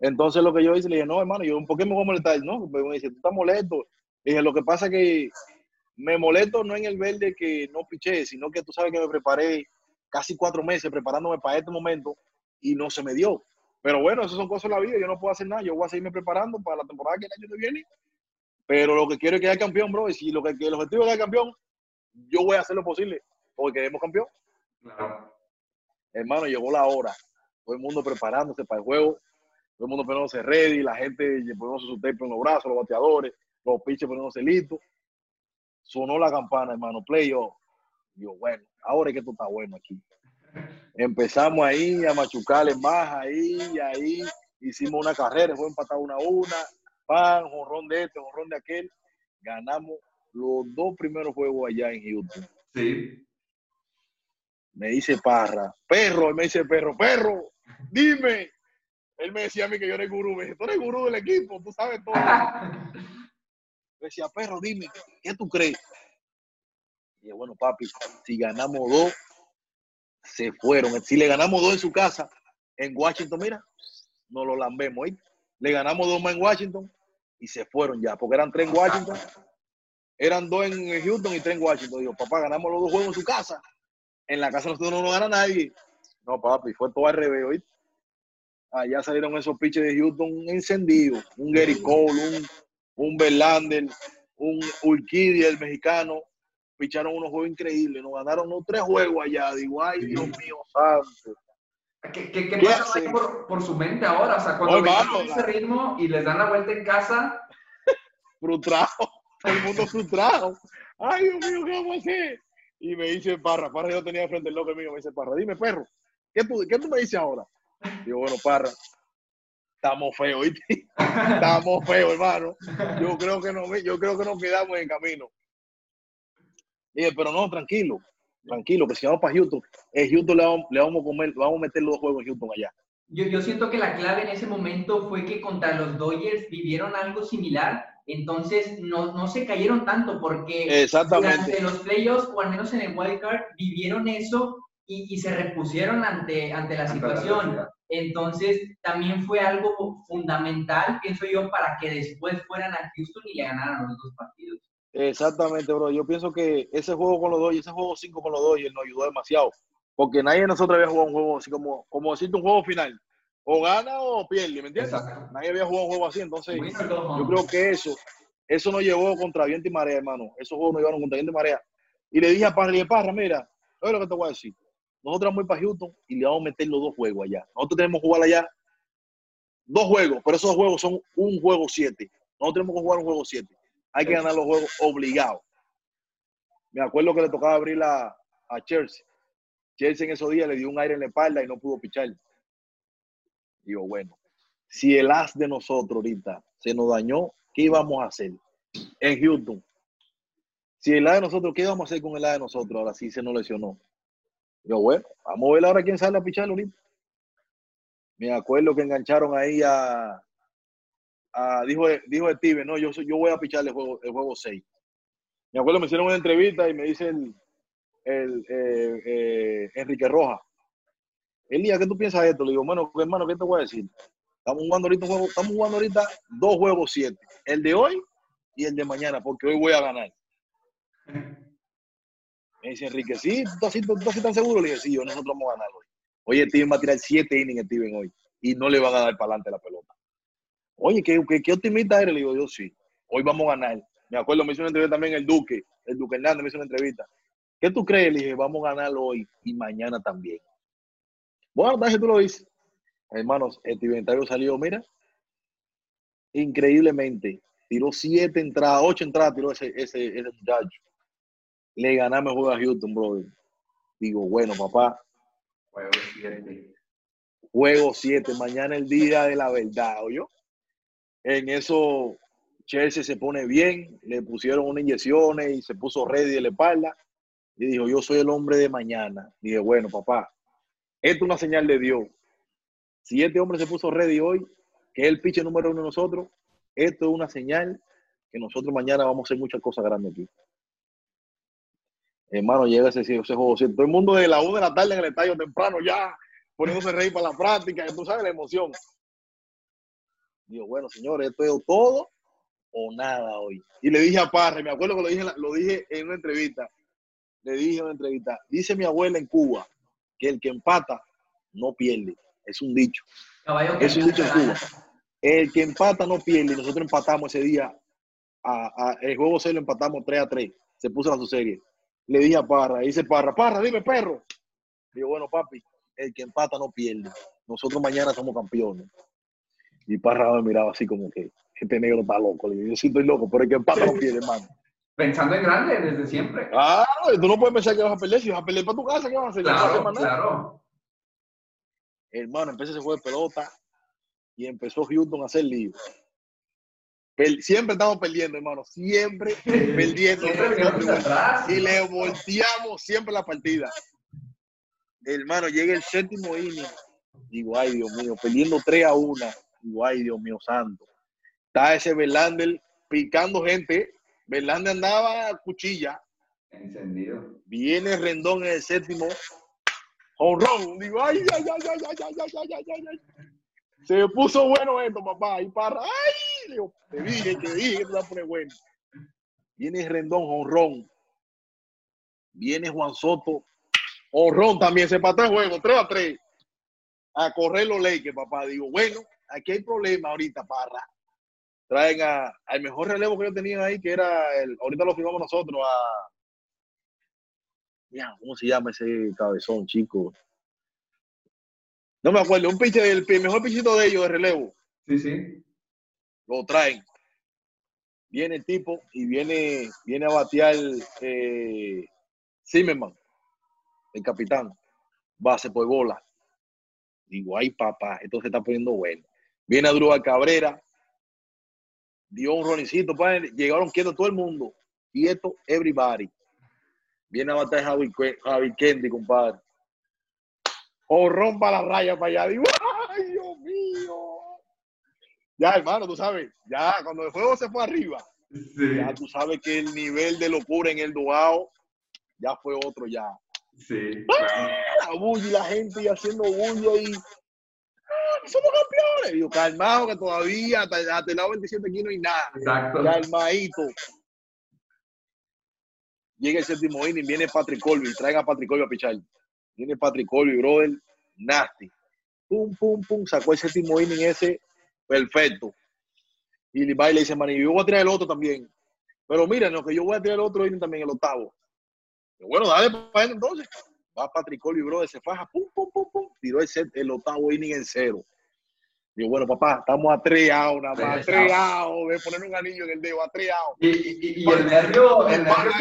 Entonces lo que yo hice, le dije, no, hermano, yo, ¿por qué me voy a molestar? No, me dice, tú estás molesto. Le dije, lo que pasa es que me molesto no en el verde que no piché, sino que tú sabes que me preparé casi cuatro meses preparándome para este momento y no se me dio. Pero bueno, eso son cosas de la vida, yo no puedo hacer nada, yo voy a seguirme preparando para la temporada que el año que viene. Pero lo que quiero es quedar campeón, bro, y si lo que, que el objetivo es quedar campeón, yo voy a hacer lo posible porque quedemos campeón. Claro. Hermano, llegó la hora. Todo el mundo preparándose para el juego, todo el mundo poniéndose ready, la gente poniéndose su tape en los brazos, los bateadores, los pitchers poniéndose listos. Sonó la campana, hermano, playoff. Yo, bueno, ahora es que esto está bueno aquí. Empezamos ahí a machucarle más, ahí, y ahí. Hicimos una carrera, fue empatado una a una. Pan, jonrón de este, jonrón de aquel. Ganamos los dos primeros juegos allá en Houston. Sí. Me dice Parra, perro, él me dice perro, perro, dime, Él me decía a mí que yo era el gurú. Me dice, tú eres el gurú del equipo, tú sabes todo. *laughs* Me decía, perro, dime, ¿qué tú crees? Y dije, bueno, papi, si ganamos dos, se fueron. Si le ganamos dos en su casa, en Washington, mira, nos lo lambemos. ¿oíste? Le ganamos dos más en Washington y se fueron ya, porque eran tres en Washington. Eran dos en Houston y tres en Washington. Digo, papá, ganamos los dos juegos en su casa. En la casa nosotros no nos gana nadie. No, papi, fue todo al revés, ¿oíste? Allá salieron esos pitches de Houston encendidos. Un Gary Cole, un, un Verlander, un Urquidia, el mexicano. Picharon unos juegos increíbles. Nos ganaron unos tres juegos allá. Digo, ay, Dios mío, santo. ¿Qué, qué, qué ¿Qué pasa ahí por, por su mente ahora? O sea, cuando ven ese ritmo y les dan la vuelta en casa, *laughs* frustrado, todo el mundo frustrado. Ay, Dios mío, ¿qué vamos a hacer? Y me dice Parra, Parra yo tenía frente el loco mío, me dice Parra, dime perro, ¿qué tú, ¿qué tú me dices ahora? Digo, bueno, Parra, estamos feos. *laughs* Estamos feos, hermano. Yo creo que no, yo creo que nos quedamos en camino. Dije, pero no, tranquilo, tranquilo, que si vamos para Houston, en Houston le vamos, le vamos a comer, vamos a meter los dos juegos en Houston allá. Yo, yo siento que la clave en ese momento fue que contra los Dodgers vivieron algo similar, entonces no, no se cayeron tanto porque Exactamente. durante los playoffs o al menos en el wild card vivieron eso y, y se repusieron ante, ante la Ante situación. Entonces también fue algo fundamental, pienso yo, para que después fueran a Houston y le ganaran los dos partidos. Exactamente, bro. Yo pienso que ese juego con los Dodgers, ese juego 5 con los Dodgers nos ayudó demasiado. Porque nadie de nosotros había jugado un juego así como, como decirte un juego final. O gana o pierde, ¿me entiendes? Exacto. Nadie había jugado un juego así. Entonces, yo creo que eso, eso nos llevó contra viento y marea, hermano. Esos juegos nos llevaron contra viento y marea. Y le dije a Parra, dije, Parra, mira, oye lo que te voy a decir. Nosotros vamos a ir para Houston y le vamos a meter los dos juegos allá. Nosotros tenemos que jugar allá dos juegos, pero esos dos juegos son un juego siete. Nosotros tenemos que jugar un juego siete. Hay que ganar los juegos obligados. Me acuerdo que le tocaba abrir a, a Chelsea. Chelsea en esos días le dio un aire en la espalda y no pudo pichar. Digo, bueno, si el as de nosotros ahorita se nos dañó, ¿qué íbamos a hacer en Houston? Si el as de nosotros, ¿qué íbamos a hacer con el as de nosotros ahora sí se nos lesionó? Digo, bueno, vamos a ver ahora quién sale a pichar ahorita. Me acuerdo que engancharon ahí a, a dijo, dijo Steven, no, yo, yo voy a pichar el juego, el juego 6. Me acuerdo, me hicieron una entrevista y me dice el, el eh, eh, Enrique Rojas, Elías, ¿qué tú piensas de esto? Le digo, bueno, hermano, ¿qué te voy a decir? Estamos jugando ahorita estamos jugando ahorita dos juegos siete, el de hoy y el de mañana, porque hoy voy a ganar. Me dice Enrique, sí, ¿tú así- tú así tan seguro? Le dije, sí, yo, nosotros vamos a ganar hoy. Oye, Steven va a tirar siete innings, Steven, hoy, y no le van a dar para adelante la pelota. Oye, ¿qué, qué, qué optimista eres? Le digo, yo sí, hoy vamos a ganar. Me acuerdo, me hizo una entrevista también el Duque, el Duque Hernández me hizo una entrevista. ¿Qué tú crees? Le dije, vamos a ganar hoy y mañana también. Bueno, tal vez tú lo dices. Hermanos, el inventario salió, mira, increíblemente. Tiró siete entradas, ocho entradas tiró ese, ese, ese muchacho. Le ganamos el juego a Houston, brother. Digo, bueno, papá, juego siete. juego siete, mañana el día de la verdad, yo En eso, Chelsea se pone bien, le pusieron unas inyecciones y se puso ready de la espalda. Y dijo, yo soy el hombre de mañana. dije, bueno, papá, esto es una señal de Dios. Si este hombre se puso ready hoy, que es el pitcher número uno de nosotros, esto es una señal que nosotros mañana vamos a hacer muchas cosas grandes aquí. Hermano, llega ese, ese juego. siete. Todo el mundo de la 1 de la tarde en el estadio temprano ya, poniéndose reír para la práctica, tú sabes la emoción. Digo, bueno, señores, esto es todo o nada hoy. Y le dije a Parra, me acuerdo que lo dije, lo dije en una entrevista, le dije en una entrevista, dice mi abuela en Cuba que el que empata no pierde. Es un dicho. Caballo Es un dicho en Cuba. El que empata no pierde. Nosotros empatamos ese día. A, a- el juego se lo empatamos 3 a 3. Se puso a su serie. Le dije a Parra, dice Parra, Parra, dime perro. Digo, bueno, papi, el que empata no pierde. Nosotros mañana somos campeones. Y Parra me miraba así como que, este negro está loco. Le digo, yo sí estoy loco, pero el que empata no *laughs* pierde, hermano. Pensando en grande desde siempre. Ah, tú no puedes pensar que vas a perder. Si vas a perder para tu casa, ¿qué vas a hacer? Claro, claro. hermano, empezó ese juego de pelota y empezó Houston a hacer lío. Siempre estamos perdiendo, hermano, siempre *laughs* perdiendo. Y le volteamos siempre la partida. Hermano, llega el séptimo inning Digo, ay, Dios mío, perdiendo 3 a 1. Digo, ay, Dios mío, santo. Está ese Verlander picando gente. Verlander andaba a cuchilla. Encendido. Viene Rendón en el séptimo. Honrón. Digo, ay, ay, ay, ay, ay, ay, ay, ay, ay, ay. Se puso bueno esto, papá. Y para, ay, Dios, te dije, te dije que te va a poner bueno. Viene Rendón, honrón. Viene Juan Soto. Honrón también, se pató el juego, 3 a 3. A correr los Lakers, papá. Digo, bueno, aquí hay problema ahorita, parra. Traen a, al mejor relevo que ellos tenían ahí, que era el, ahorita lo firmamos nosotros, a Mira, ¿cómo se llama ese cabezón, chico? No me acuerdo, un pitcher, el, el mejor pichito de ellos de relevo. Sí, sí. Lo traen. Viene el tipo y viene, viene a batear eh, Zimmerman, el capitán. Base por bola. Digo, ay papá, esto se está poniendo bueno. Viene a Drúbal Cabrera, dio un ronicito, pues, llegaron quietos todo el mundo. Quieto, everybody. Viene a bater Javi, Javi Kendi, compadre. O rompa la raya para allá. Digo, ¡ay, Dios mío! Ya, hermano, tú sabes, ya cuando el juego se fue arriba, Sí. ya tú sabes que el nivel de locura en el Duao ya fue otro ya. Sí. La bulla y la gente y haciendo bulla y ¡Ah, somos campeones. Digo, calmado que todavía hasta, hasta el lado 27 aquí no hay nada. Exacto. Calmadito. Llega el séptimo inning, viene Patrick Colby, traigan a Patrick Colby a pichar. Viene Patrick Colby, brother, nasty. Pum, pum, pum, sacó el séptimo inning ese, perfecto. Y le va y le dice, man, yo voy a tirar el otro también. Pero miren, lo que yo voy a tirar el otro inning también, el octavo. Y bueno, dale para él entonces. Va Patrick Colby, brother, se faja, pum, pum, pum, pum, tiró el, set- el octavo inning en cero. Digo, bueno, papá, estamos a tres outs, nada más, a Tres tres outs, de poner un anillo en el dedo, a tres outs. Y, y, y el nervio, el nervio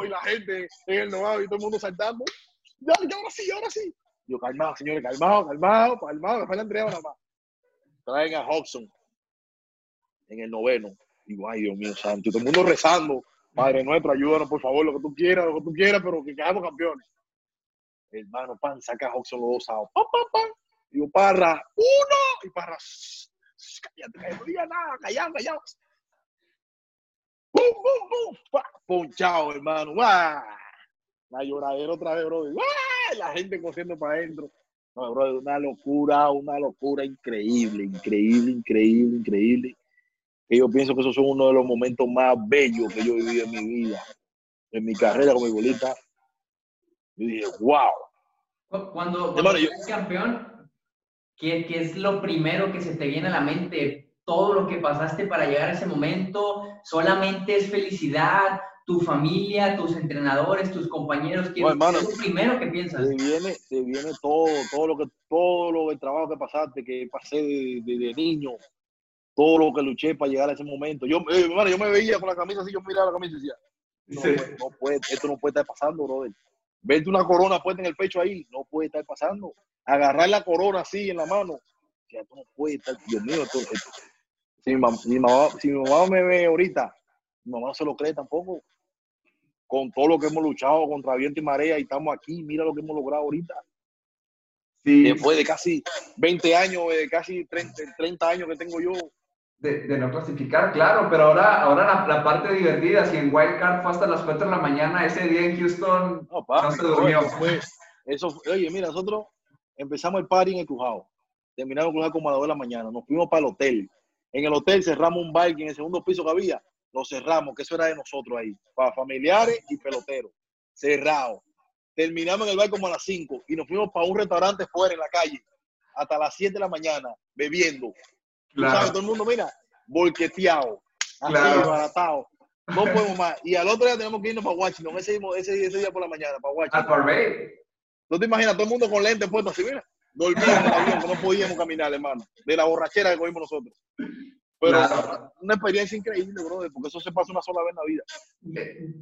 que y la gente en el novado y todo el mundo saltando. Ya, ya, ahora sí, ahora sí. Yo, calmado, señores, calmado, calmado, calmado, que faltan tres horas más. Traen a Hobson en el noveno. Digo, ay, Dios mío santo. Y todo el mundo rezando. Padre nuestro, ayúdanos, por favor, lo que tú quieras, lo que tú quieras, pero que quedamos campeones. Hermano, pan, saca a Hobson los dos outs. Pam, pam, pam. Digo, Parra, uno. Y Parra, "Shh, shh, cállate, cállate, no digas nada, callado, callado. ¡Pum, pum, pum! ¡Pah! Ponchado, hermano. ¡Guau! La lloradera otra vez, bro. ¡Guau! La gente corriendo para adentro. No, bro, una locura, una locura increíble, increíble, increíble, increíble. Que yo pienso que esos son uno de los momentos más bellos que yo he vivido en mi vida, en mi carrera como bolita. Yo dije, wow. Cu- Cuando, cuando Hermano, yo- campeón, ¿qué, qué es lo primero que se te viene a la mente? Todo lo que pasaste para llegar a ese momento, solamente es felicidad, tu familia, tus entrenadores, tus compañeros, ¿qué, No, hermano. es lo primero que piensas? Te viene, te viene todo, todo lo que, todo lo el trabajo que pasaste, que pasé de, de- de niño, todo lo que luché para llegar a ese momento. Yo, eh, hermano, yo me veía con la camisa así, yo miraba la camisa y decía, no, Sí. puede- no puede, esto no puede estar pasando, brother. Verte una corona puesta en el pecho ahí, no puede estar pasando. Agarrar la corona así en la mano, esto no puede estar, Dios mío, esto, esto- Si, mi mam- mi mamá, si mi mamá me ve ahorita, mi mamá no se lo cree tampoco. Con todo lo que hemos luchado contra viento y marea y estamos aquí, mira lo que hemos logrado ahorita. Sí, Después de casi 20 años, de casi 30, 30 años que tengo yo, de, de no clasificar, claro, pero ahora, ahora la, la parte divertida, si en Wild Card fue hasta las 4 de la mañana, ese día en Houston, No, se durmió. Eso fue, eso fue- oye, mira, nosotros empezamos el party en el Crujado. Terminamos el Crujado como a las 2 de la mañana. Nos fuimos para el hotel. En el hotel cerramos un que en el segundo piso que había, lo cerramos, que eso era de nosotros ahí, para familiares y peloteros. Cerrado. Terminamos en el bar como a las 5 y nos fuimos para un restaurante fuera en la calle hasta las 7 de la mañana bebiendo. Sabes, claro, todo el mundo, mira, bolqueteado, Claro. desbaratado. No podemos más. Y al otro día tenemos que irnos para Washington, ese, ese, ese día por la mañana, para al Washington. Parvey. ¿No te imaginas todo el mundo con lentes puestos así, mira? Dormíamos en el avión, no podíamos caminar, hermano. De la borrachera que cogimos nosotros. Pero Claro. una experiencia increíble, brother, porque eso se pasa una sola vez en la vida.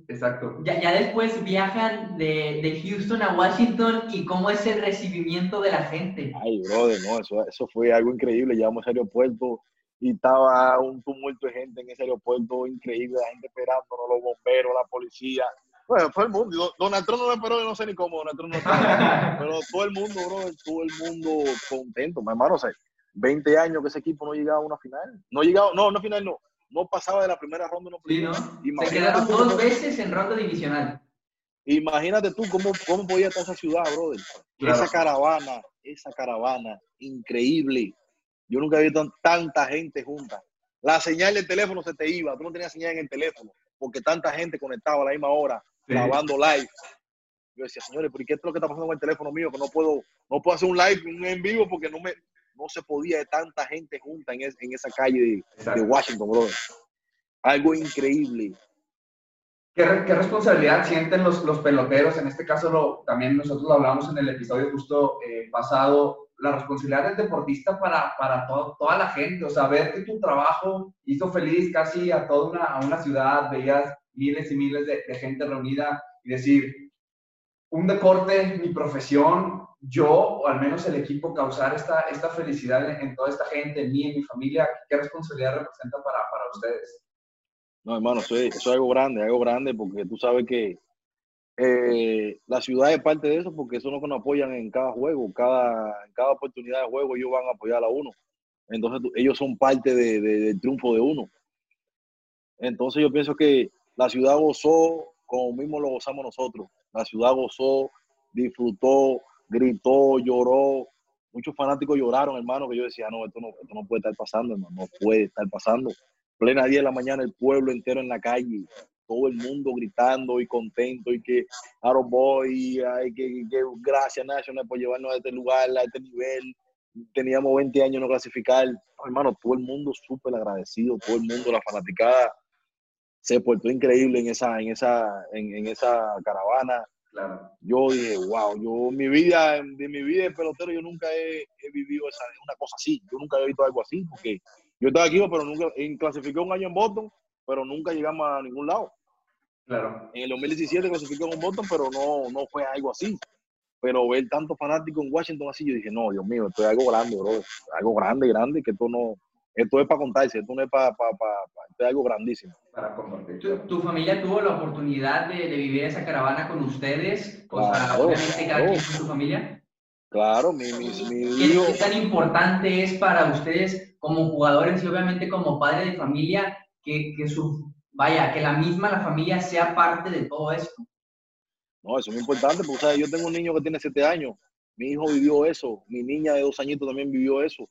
Exacto. Ya, ya después viajan de, de Houston a Washington y cómo es el recibimiento de la gente. Ay, brother, no, eso, eso fue algo increíble. Llegamos al aeropuerto y estaba un tumulto de gente en ese aeropuerto increíble, la gente esperándonos, los bomberos, la policía, Bueno, todo el mundo. Do- Donald Trump no lo esperó, yo no sé ni cómo. Donald Trump no esperó. *laughs* pero todo el mundo, bro, todo el mundo contento. Mi hermano, o sea, 20 años que ese equipo no llegaba a una final. No llegaba, no, una final no. No pasaba de la primera ronda. No Sí, ¿no? Se quedaron tú dos veces en ronda divisional. Imagínate tú cómo, cómo podía estar esa ciudad, brother. Claro. Esa caravana, esa caravana, increíble. Yo nunca he visto tanta gente junta. La señal del teléfono se te iba, tú no tenías señal en el teléfono, porque tanta gente conectaba a la misma hora, Sí. grabando live. Yo decía, señores, ¿pero y qué es lo que está pasando con el teléfono mío? Que no puedo, no puedo hacer un live, un en vivo, porque no me, no se podía de tanta gente junta en, es- en esa calle de. Washington, brother. Algo increíble. ¿Qué, re- qué responsabilidad sienten los, los peloteros? En este caso, lo, también nosotros lo hablamos en el episodio justo eh, pasado, la responsabilidad del deportista para, para to- toda la gente, o sea, ver que tu trabajo hizo feliz casi a toda una, a una ciudad, veías miles y miles de, de gente reunida y decir, un deporte, mi profesión, yo, o al menos el equipo, causar esta, esta felicidad en, toda esta gente, en mí, en mi familia, ¿qué responsabilidad representa para, para ustedes? No, hermano, eso es, algo grande, algo grande, porque tú sabes que eh, la ciudad es parte de eso, porque eso nos apoyan en cada juego, cada, en cada oportunidad de juego ellos van a apoyar a uno. Entonces ellos son parte de- de- del triunfo de uno. Entonces yo pienso que la ciudad gozó como mismo lo gozamos nosotros. La ciudad gozó, disfrutó, gritó, lloró. Muchos fanáticos lloraron, hermano, que yo decía, no, esto no, esto no puede estar pasando, hermano, no puede estar pasando plena 10 de la mañana, el pueblo entero en la calle, todo el mundo gritando y contento y que Aaron Boy, ay, que, que gracias National por llevarnos a este lugar, a este nivel. Teníamos 20 años no clasificar. No, hermano, todo el mundo súper agradecido, todo el mundo, la fanaticada se portó increíble en esa, en esa, en, en esa caravana. Claro. Yo dije, wow, yo mi vida, de mi vida de pelotero, yo nunca he, he vivido esa, una cosa así. Yo nunca he visto algo así, porque yo estaba aquí, pero nunca, en, clasifiqué un año en Boston, pero nunca llegamos a ningún lado. Claro. En el 2017 clasificé en Boston, pero no, no fue algo así. Pero ver tantos fanáticos en Washington así, yo dije, no, Dios mío, esto es algo grande, bro. Algo grande, grande, que esto no, esto es para contarse, esto no es para, para, para, para- es algo grandísimo. Para compartir. ¿Tu, tu familia tuvo la oportunidad de, de vivir esa caravana con ustedes? O sea, Claro, obviamente cada claro. quien con su familia. Claro, mi, mi, mi ¿Qué, hijo, qué tan importante es para ustedes como jugadores y obviamente como padre de familia que, que su, vaya, que la misma la familia sea parte de todo esto? No, eso es muy importante, porque ¿sabes? yo tengo un niño que tiene siete años, mi hijo vivió eso, mi niña de dos añitos también vivió eso.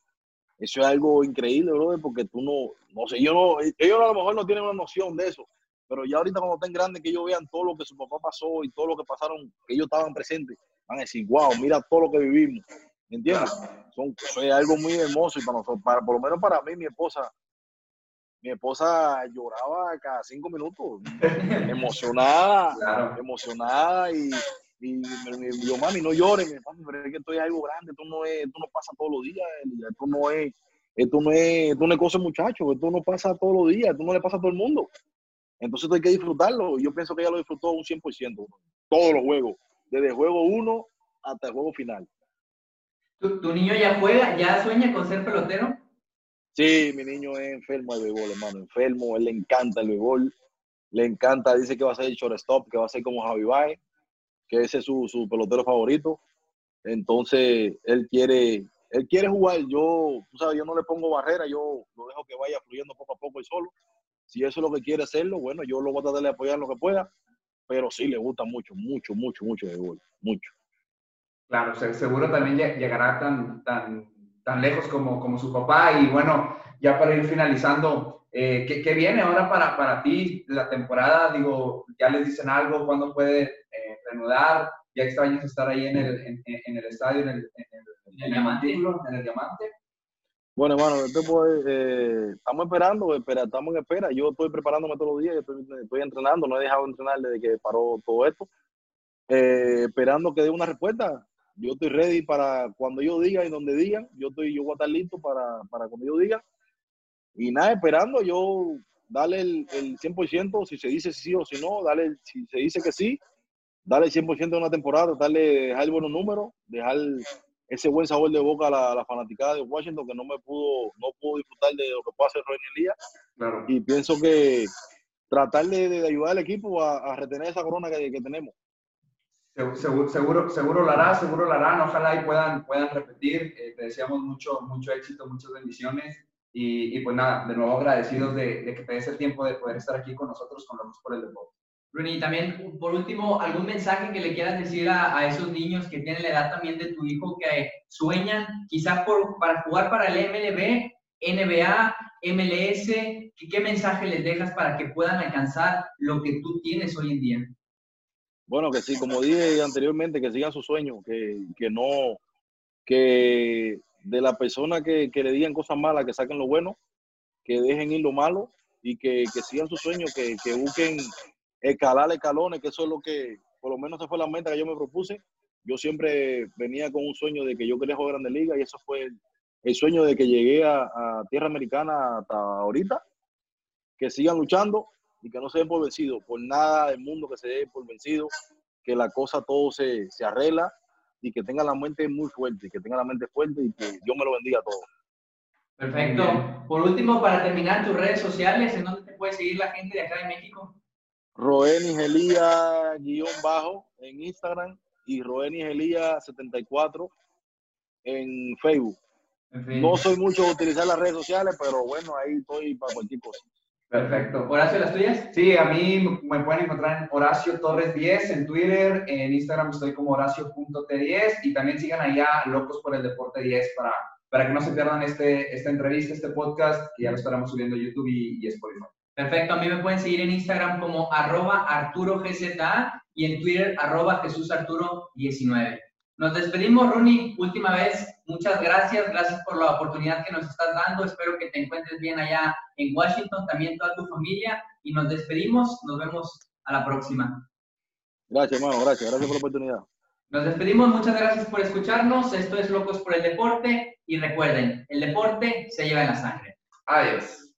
Eso es algo increíble, brother, porque tú no, no sé, yo no, ellos a lo mejor no tienen una noción de eso, pero ya ahorita cuando estén grandes, que ellos vean todo lo que su papá pasó y todo lo que pasaron, que ellos estaban presentes, van a decir, wow, mira todo lo que vivimos, ¿me entiendes? Son, es algo muy hermoso y para nosotros, para, por lo menos para mí, mi esposa, mi esposa lloraba cada cinco minutos, *laughs* emocionada, Claro. emocionada y, y me, me dijo, mami, no llores, mi mami, pero es que esto es algo grande, esto no es, esto no pasa todos los días, esto no es, esto no es, esto no es cosa de muchachos, esto no pasa todos los días, esto no le pasa a todo el mundo. Entonces esto hay que disfrutarlo, yo pienso que ella lo disfrutó un 100%, todos los juegos, desde el juego 1 hasta el juego final. ¿Tu, tu niño ya juega, ya sueña con ser pelotero? Sí, mi niño es enfermo del béisbol, hermano, enfermo, él le encanta el béisbol, le encanta, dice que va a ser el shortstop, que va a ser como Javi Baez, que ese es su, su pelotero favorito. Entonces, él quiere, él quiere jugar. Yo, sabes, yo no le pongo barrera, yo lo dejo que vaya fluyendo poco a poco él solo. Si eso es lo que quiere hacerlo, bueno, yo lo voy a tratar de apoyar lo que pueda, pero sí le gusta mucho, mucho, mucho, mucho el béisbol, mucho. Claro, se- seguro también lle- llegará tan, tan, tan lejos como, como su papá. Y bueno, ya para ir finalizando, eh, ¿qué, qué viene ahora para, para ti? La temporada, digo, ya les dicen algo, ¿cuándo puede reanudar? ¿Ya extrañas estar ahí en el, en, en el estadio, en el, en el, En el Diamante. montículo, en el diamante? Bueno, hermano, puedo- eh, estamos esperando, espera, estamos en espera. Yo estoy preparándome todos los días, yo estoy, estoy entrenando, no he dejado de entrenar desde que paró todo esto. Eh, esperando que dé una respuesta. Yo estoy ready para cuando yo diga y donde digan. Yo estoy, yo voy a estar listo para, para cuando yo diga. Y nada, esperando yo darle el, el 100%, si se dice sí o si no, darle, el- si se dice que sí, darle el 100% de una temporada, darle, dejar buenos números, dejar ese buen sabor de boca a la, a la fanaticada de Washington que no me pudo, no pudo disfrutar de lo que puede hacer Roy Elías Claro. y pienso que tratar de, de ayudar al equipo a, a retener esa corona que, que tenemos. Seguro, seguro, seguro lo hará, seguro lo harán. Ojalá y puedan, puedan repetir. Eh, te deseamos mucho, mucho éxito, muchas bendiciones. Y, y pues nada, de nuevo agradecidos de, de, que te des el tiempo de poder estar aquí con nosotros, con Locos por el Deporte. Bruni, también, por último, algún mensaje que le quieras decir a, a, esos niños que tienen la edad también de tu hijo, que sueñan quizás por, para jugar para el MLB, NBA, MLS, ¿qué, ¿qué mensaje les dejas para que puedan alcanzar lo que tú tienes hoy en día? Bueno, que sí, como dije anteriormente, que sigan su sueño, que, que no, que de la persona que, que, le digan cosas malas, que saquen lo bueno, que dejen ir lo malo y que, que sigan su sueño, que, que busquen escalar escalones, que eso es lo que, por lo menos esa fue la meta que yo me propuse. Yo siempre venía con un sueño de que yo quería jugar Grande Liga y eso fue el, el sueño de que llegué a, a, tierra americana hasta ahorita. Que sigan luchando y que no se den por vencidos, por nada del mundo que se den por vencido, que la cosa todo se, se arregla y que tengan la mente muy fuerte, que tengan la mente fuerte y que Dios me lo bendiga a todos. Perfecto. Por último, para terminar, tus redes sociales, ¿en dónde te puede seguir la gente de acá de México? Roel Nigelía guion bajo en Instagram y Roel Nigelía 74 en Facebook. En fin. No soy mucho de utilizar las redes sociales, pero bueno, ahí estoy para cualquier cosa. Perfecto. ¿Horacio, las tuyas? Sí, a mí me pueden encontrar en Horacio Torres 10 en Twitter, en Instagram estoy como Horacio.t10 y también sigan allá Locos por el Deporte 10 para, para que no se pierdan este, esta entrevista, este podcast, que ya lo estaremos subiendo a YouTube y, y Spotify. Perfecto, a mí me pueden seguir en Instagram como arroba ArturoGZA y en Twitter arroba JesúsArturo19. Nos despedimos, Rooney, última vez. Muchas gracias, gracias por la oportunidad que nos estás dando. Espero que te encuentres bien allá en Washington, también toda tu familia. Y nos despedimos, nos vemos a la próxima. Gracias, hermano, gracias, gracias por la oportunidad. Nos despedimos, muchas gracias por escucharnos. Esto es Locos por el Deporte y recuerden, el deporte se lleva en la sangre. Adiós.